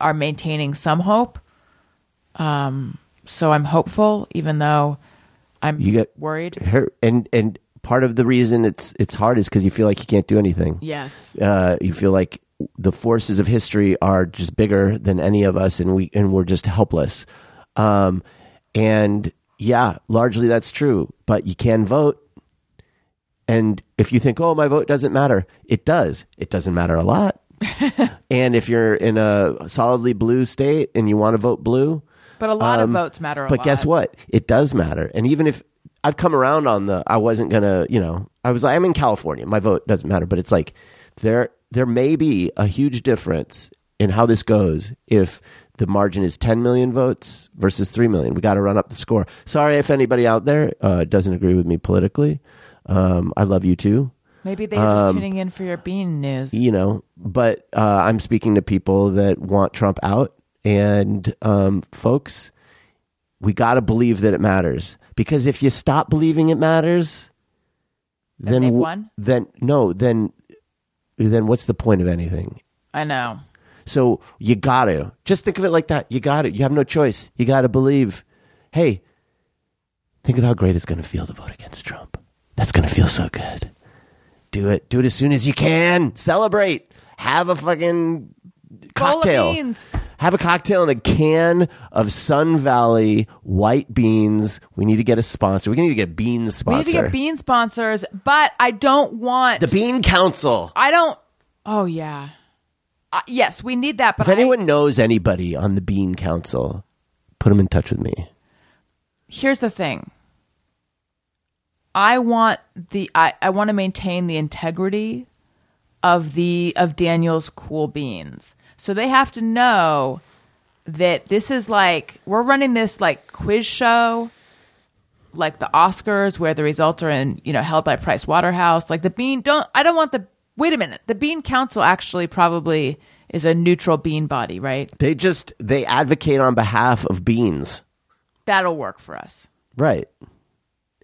are maintaining some hope. Um, so I'm hopeful, even though I'm You get worried. Her, and and part of the reason it's it's hard is because you feel like you can't do anything. Yes. Uh, you feel like the forces of history are just bigger than any of us, and we and we're just helpless. Um, and yeah, largely that's true. But you can vote, and if you think, oh, my vote doesn't matter, it does. It doesn't matter a lot. and if you're in a solidly blue state and you want to vote blue, But a lot of um, votes matter a but lot. guess what? It does matter. And even if I've come around on the, I wasn't gonna, you know, I was, I'm in California. My vote doesn't matter. But it's like there, there may be a huge difference in how this goes if the margin is 10 million votes versus 3 million. We got to run up the score. Sorry if anybody out there uh, doesn't agree with me politically. Um, I love you too Maybe they're just um, tuning in for your bean news. you know but uh, i'm speaking to people that want trump out and um, folks we got to believe that it matters because if you stop believing it matters Then then they've w- won? then no then then what's the point of anything I know. So you got to just think of it like that you got to you have no choice you got to believe hey think of how great it's going to feel to vote against trump that's going to feel so good do it. Do it as soon as you can. Celebrate. Have a fucking cocktail. beans. Have a cocktail and a can of Sun Valley white beans. We need to get a sponsor. We need to get beans We need to get bean sponsors, but I don't want the Bean Council. I don't. Oh yeah. Uh, yes, we need that. But If I- anyone knows anybody on the Bean Council, put them in touch with me. here's the thing I want the I, I want to maintain the integrity of the of Daniel's cool beans. So they have to know that this is like we're running this like quiz show like the Oscars where the results are in, you know, held by Price Waterhouse. Like the bean don't I don't want the wait a minute. The bean council actually probably is a neutral bean body, right? They just they advocate on behalf of beans. That'll work for us. Right.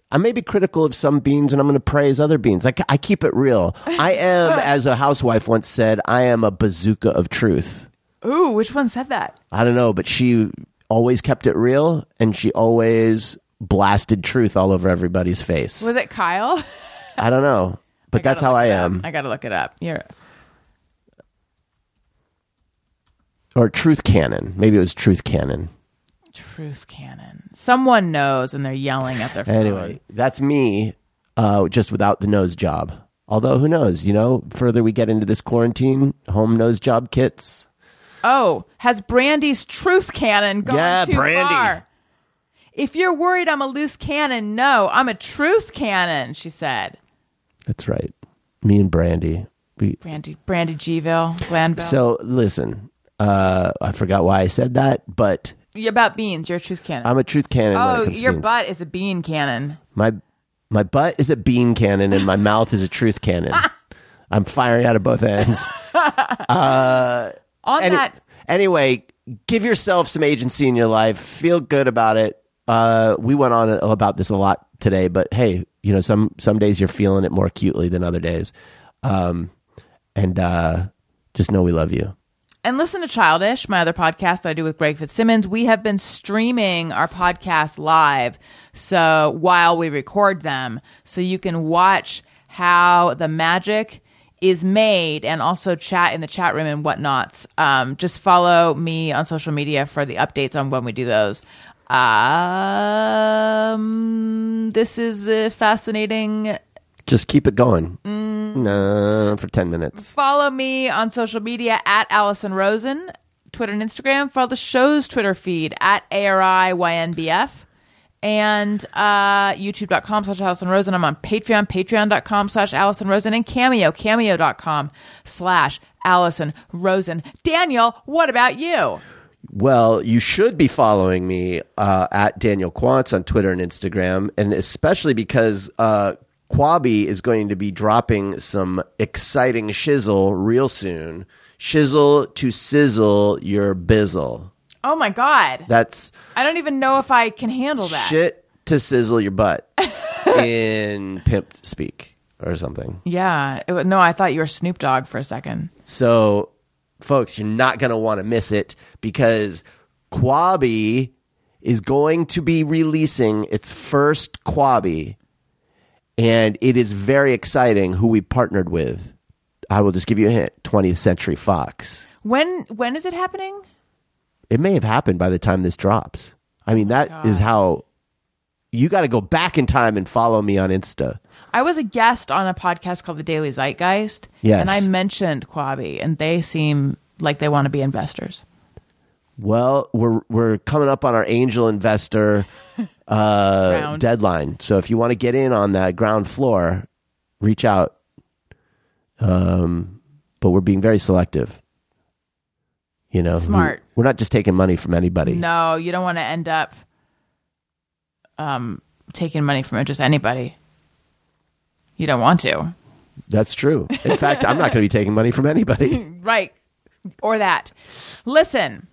I may be critical of some beans and I'm going to praise other beans. I, I keep it real. I am, as a housewife once said, I am a bazooka of truth. Ooh, which one said that? I don't know, but she always kept it real and she always blasted truth all over everybody's face. Was it Kyle? I don't know, but that's how I am. I gotta look it up. You're Or truth cannon. Maybe it was truth cannon. truth cannon. Someone knows and they're yelling at their phone. Anyway, that's me, uh, just without the nose job. Although, who knows? You know, further we get into this quarantine, home nose job kits. Oh, has Brandi's truth cannon gone Yeah, too Brandy. far? If you're worried I'm a loose cannon, no, I'm a truth cannon, she said. That's right. Me and Brandi. We, Brandi Brandi Gville, Glanville. so, listen, uh, I forgot why I said that, but You're about beans, you're a truth cannon. I'm a truth cannon. when it oh, comes to your beans. butt is a bean cannon. My my butt is a bean cannon and my mouth is a truth cannon. I'm firing out of both ends. On Any- that anyway, give yourself some agency in your life. Feel good about it. Uh, we went on about this a lot today, but hey, you know some some days you're feeling it more acutely than other days, um, and uh, just know we love you. and listen to Childish, my other podcast that I do with Greg Fitzsimmons. We have been streaming our podcast live, so while we record them, so you can watch how the magic is made and also chat in the chat room and whatnots. Um, just follow me on social media for the updates on when we do those. Um, this is uh, fascinating Just keep it going. No, for ten minutes. Follow me on social media at Allison Rosen, Twitter and Instagram. Follow the show's Twitter feed at ARIYNBF. And uh, youtube.com slash Allison Rosen. I'm on Patreon, patreon.com slash Allison Rosen, and Cameo, cameo.com slash Allison Rosen. Daniel, what about you? Well, you should be following me uh, at Daniel Quantz on Twitter and Instagram, and especially because uh, Quabi is going to be dropping some exciting shizzle real soon. Shizzle to sizzle your bizzle. Oh my God. That's I don't even know if I can handle that. shit to sizzle your butt in pimp speak or something. Yeah. It, no, I thought you were Snoop Dogg for a second. So, folks, you're not going to want to miss it because Quabi is going to be releasing its first Quabi, and it is very exciting who we partnered with. I will just give you a hint 20th Century Fox. When When is it happening? It may have happened by the time this drops. I mean, that oh is how you got to go back in time and follow me on Insta. I was a guest on a podcast called The Daily Zeitgeist. Yes. And I mentioned Quabi, and they seem like they want to be investors. Well, we're we're coming up on our angel investor uh, deadline. So if you want to get in on that ground floor, reach out. Um, but we're being very selective. You know, Smart. We, are not just taking money from anybody. No, you don't want to end up um, taking money from just anybody. You don't want to. That's true. In fact, I'm not going to be taking money from anybody. Right. Or that. Listen,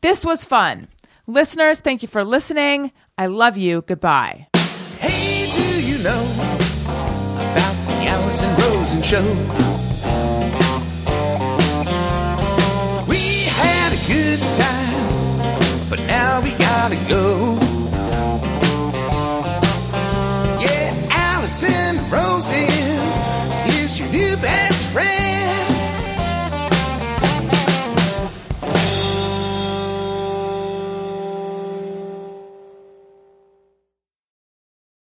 this was fun. Listeners, thank you for listening. I love you. Goodbye. Hey, do you know about the Allison Rosen show? We had a good time, but now we gotta go.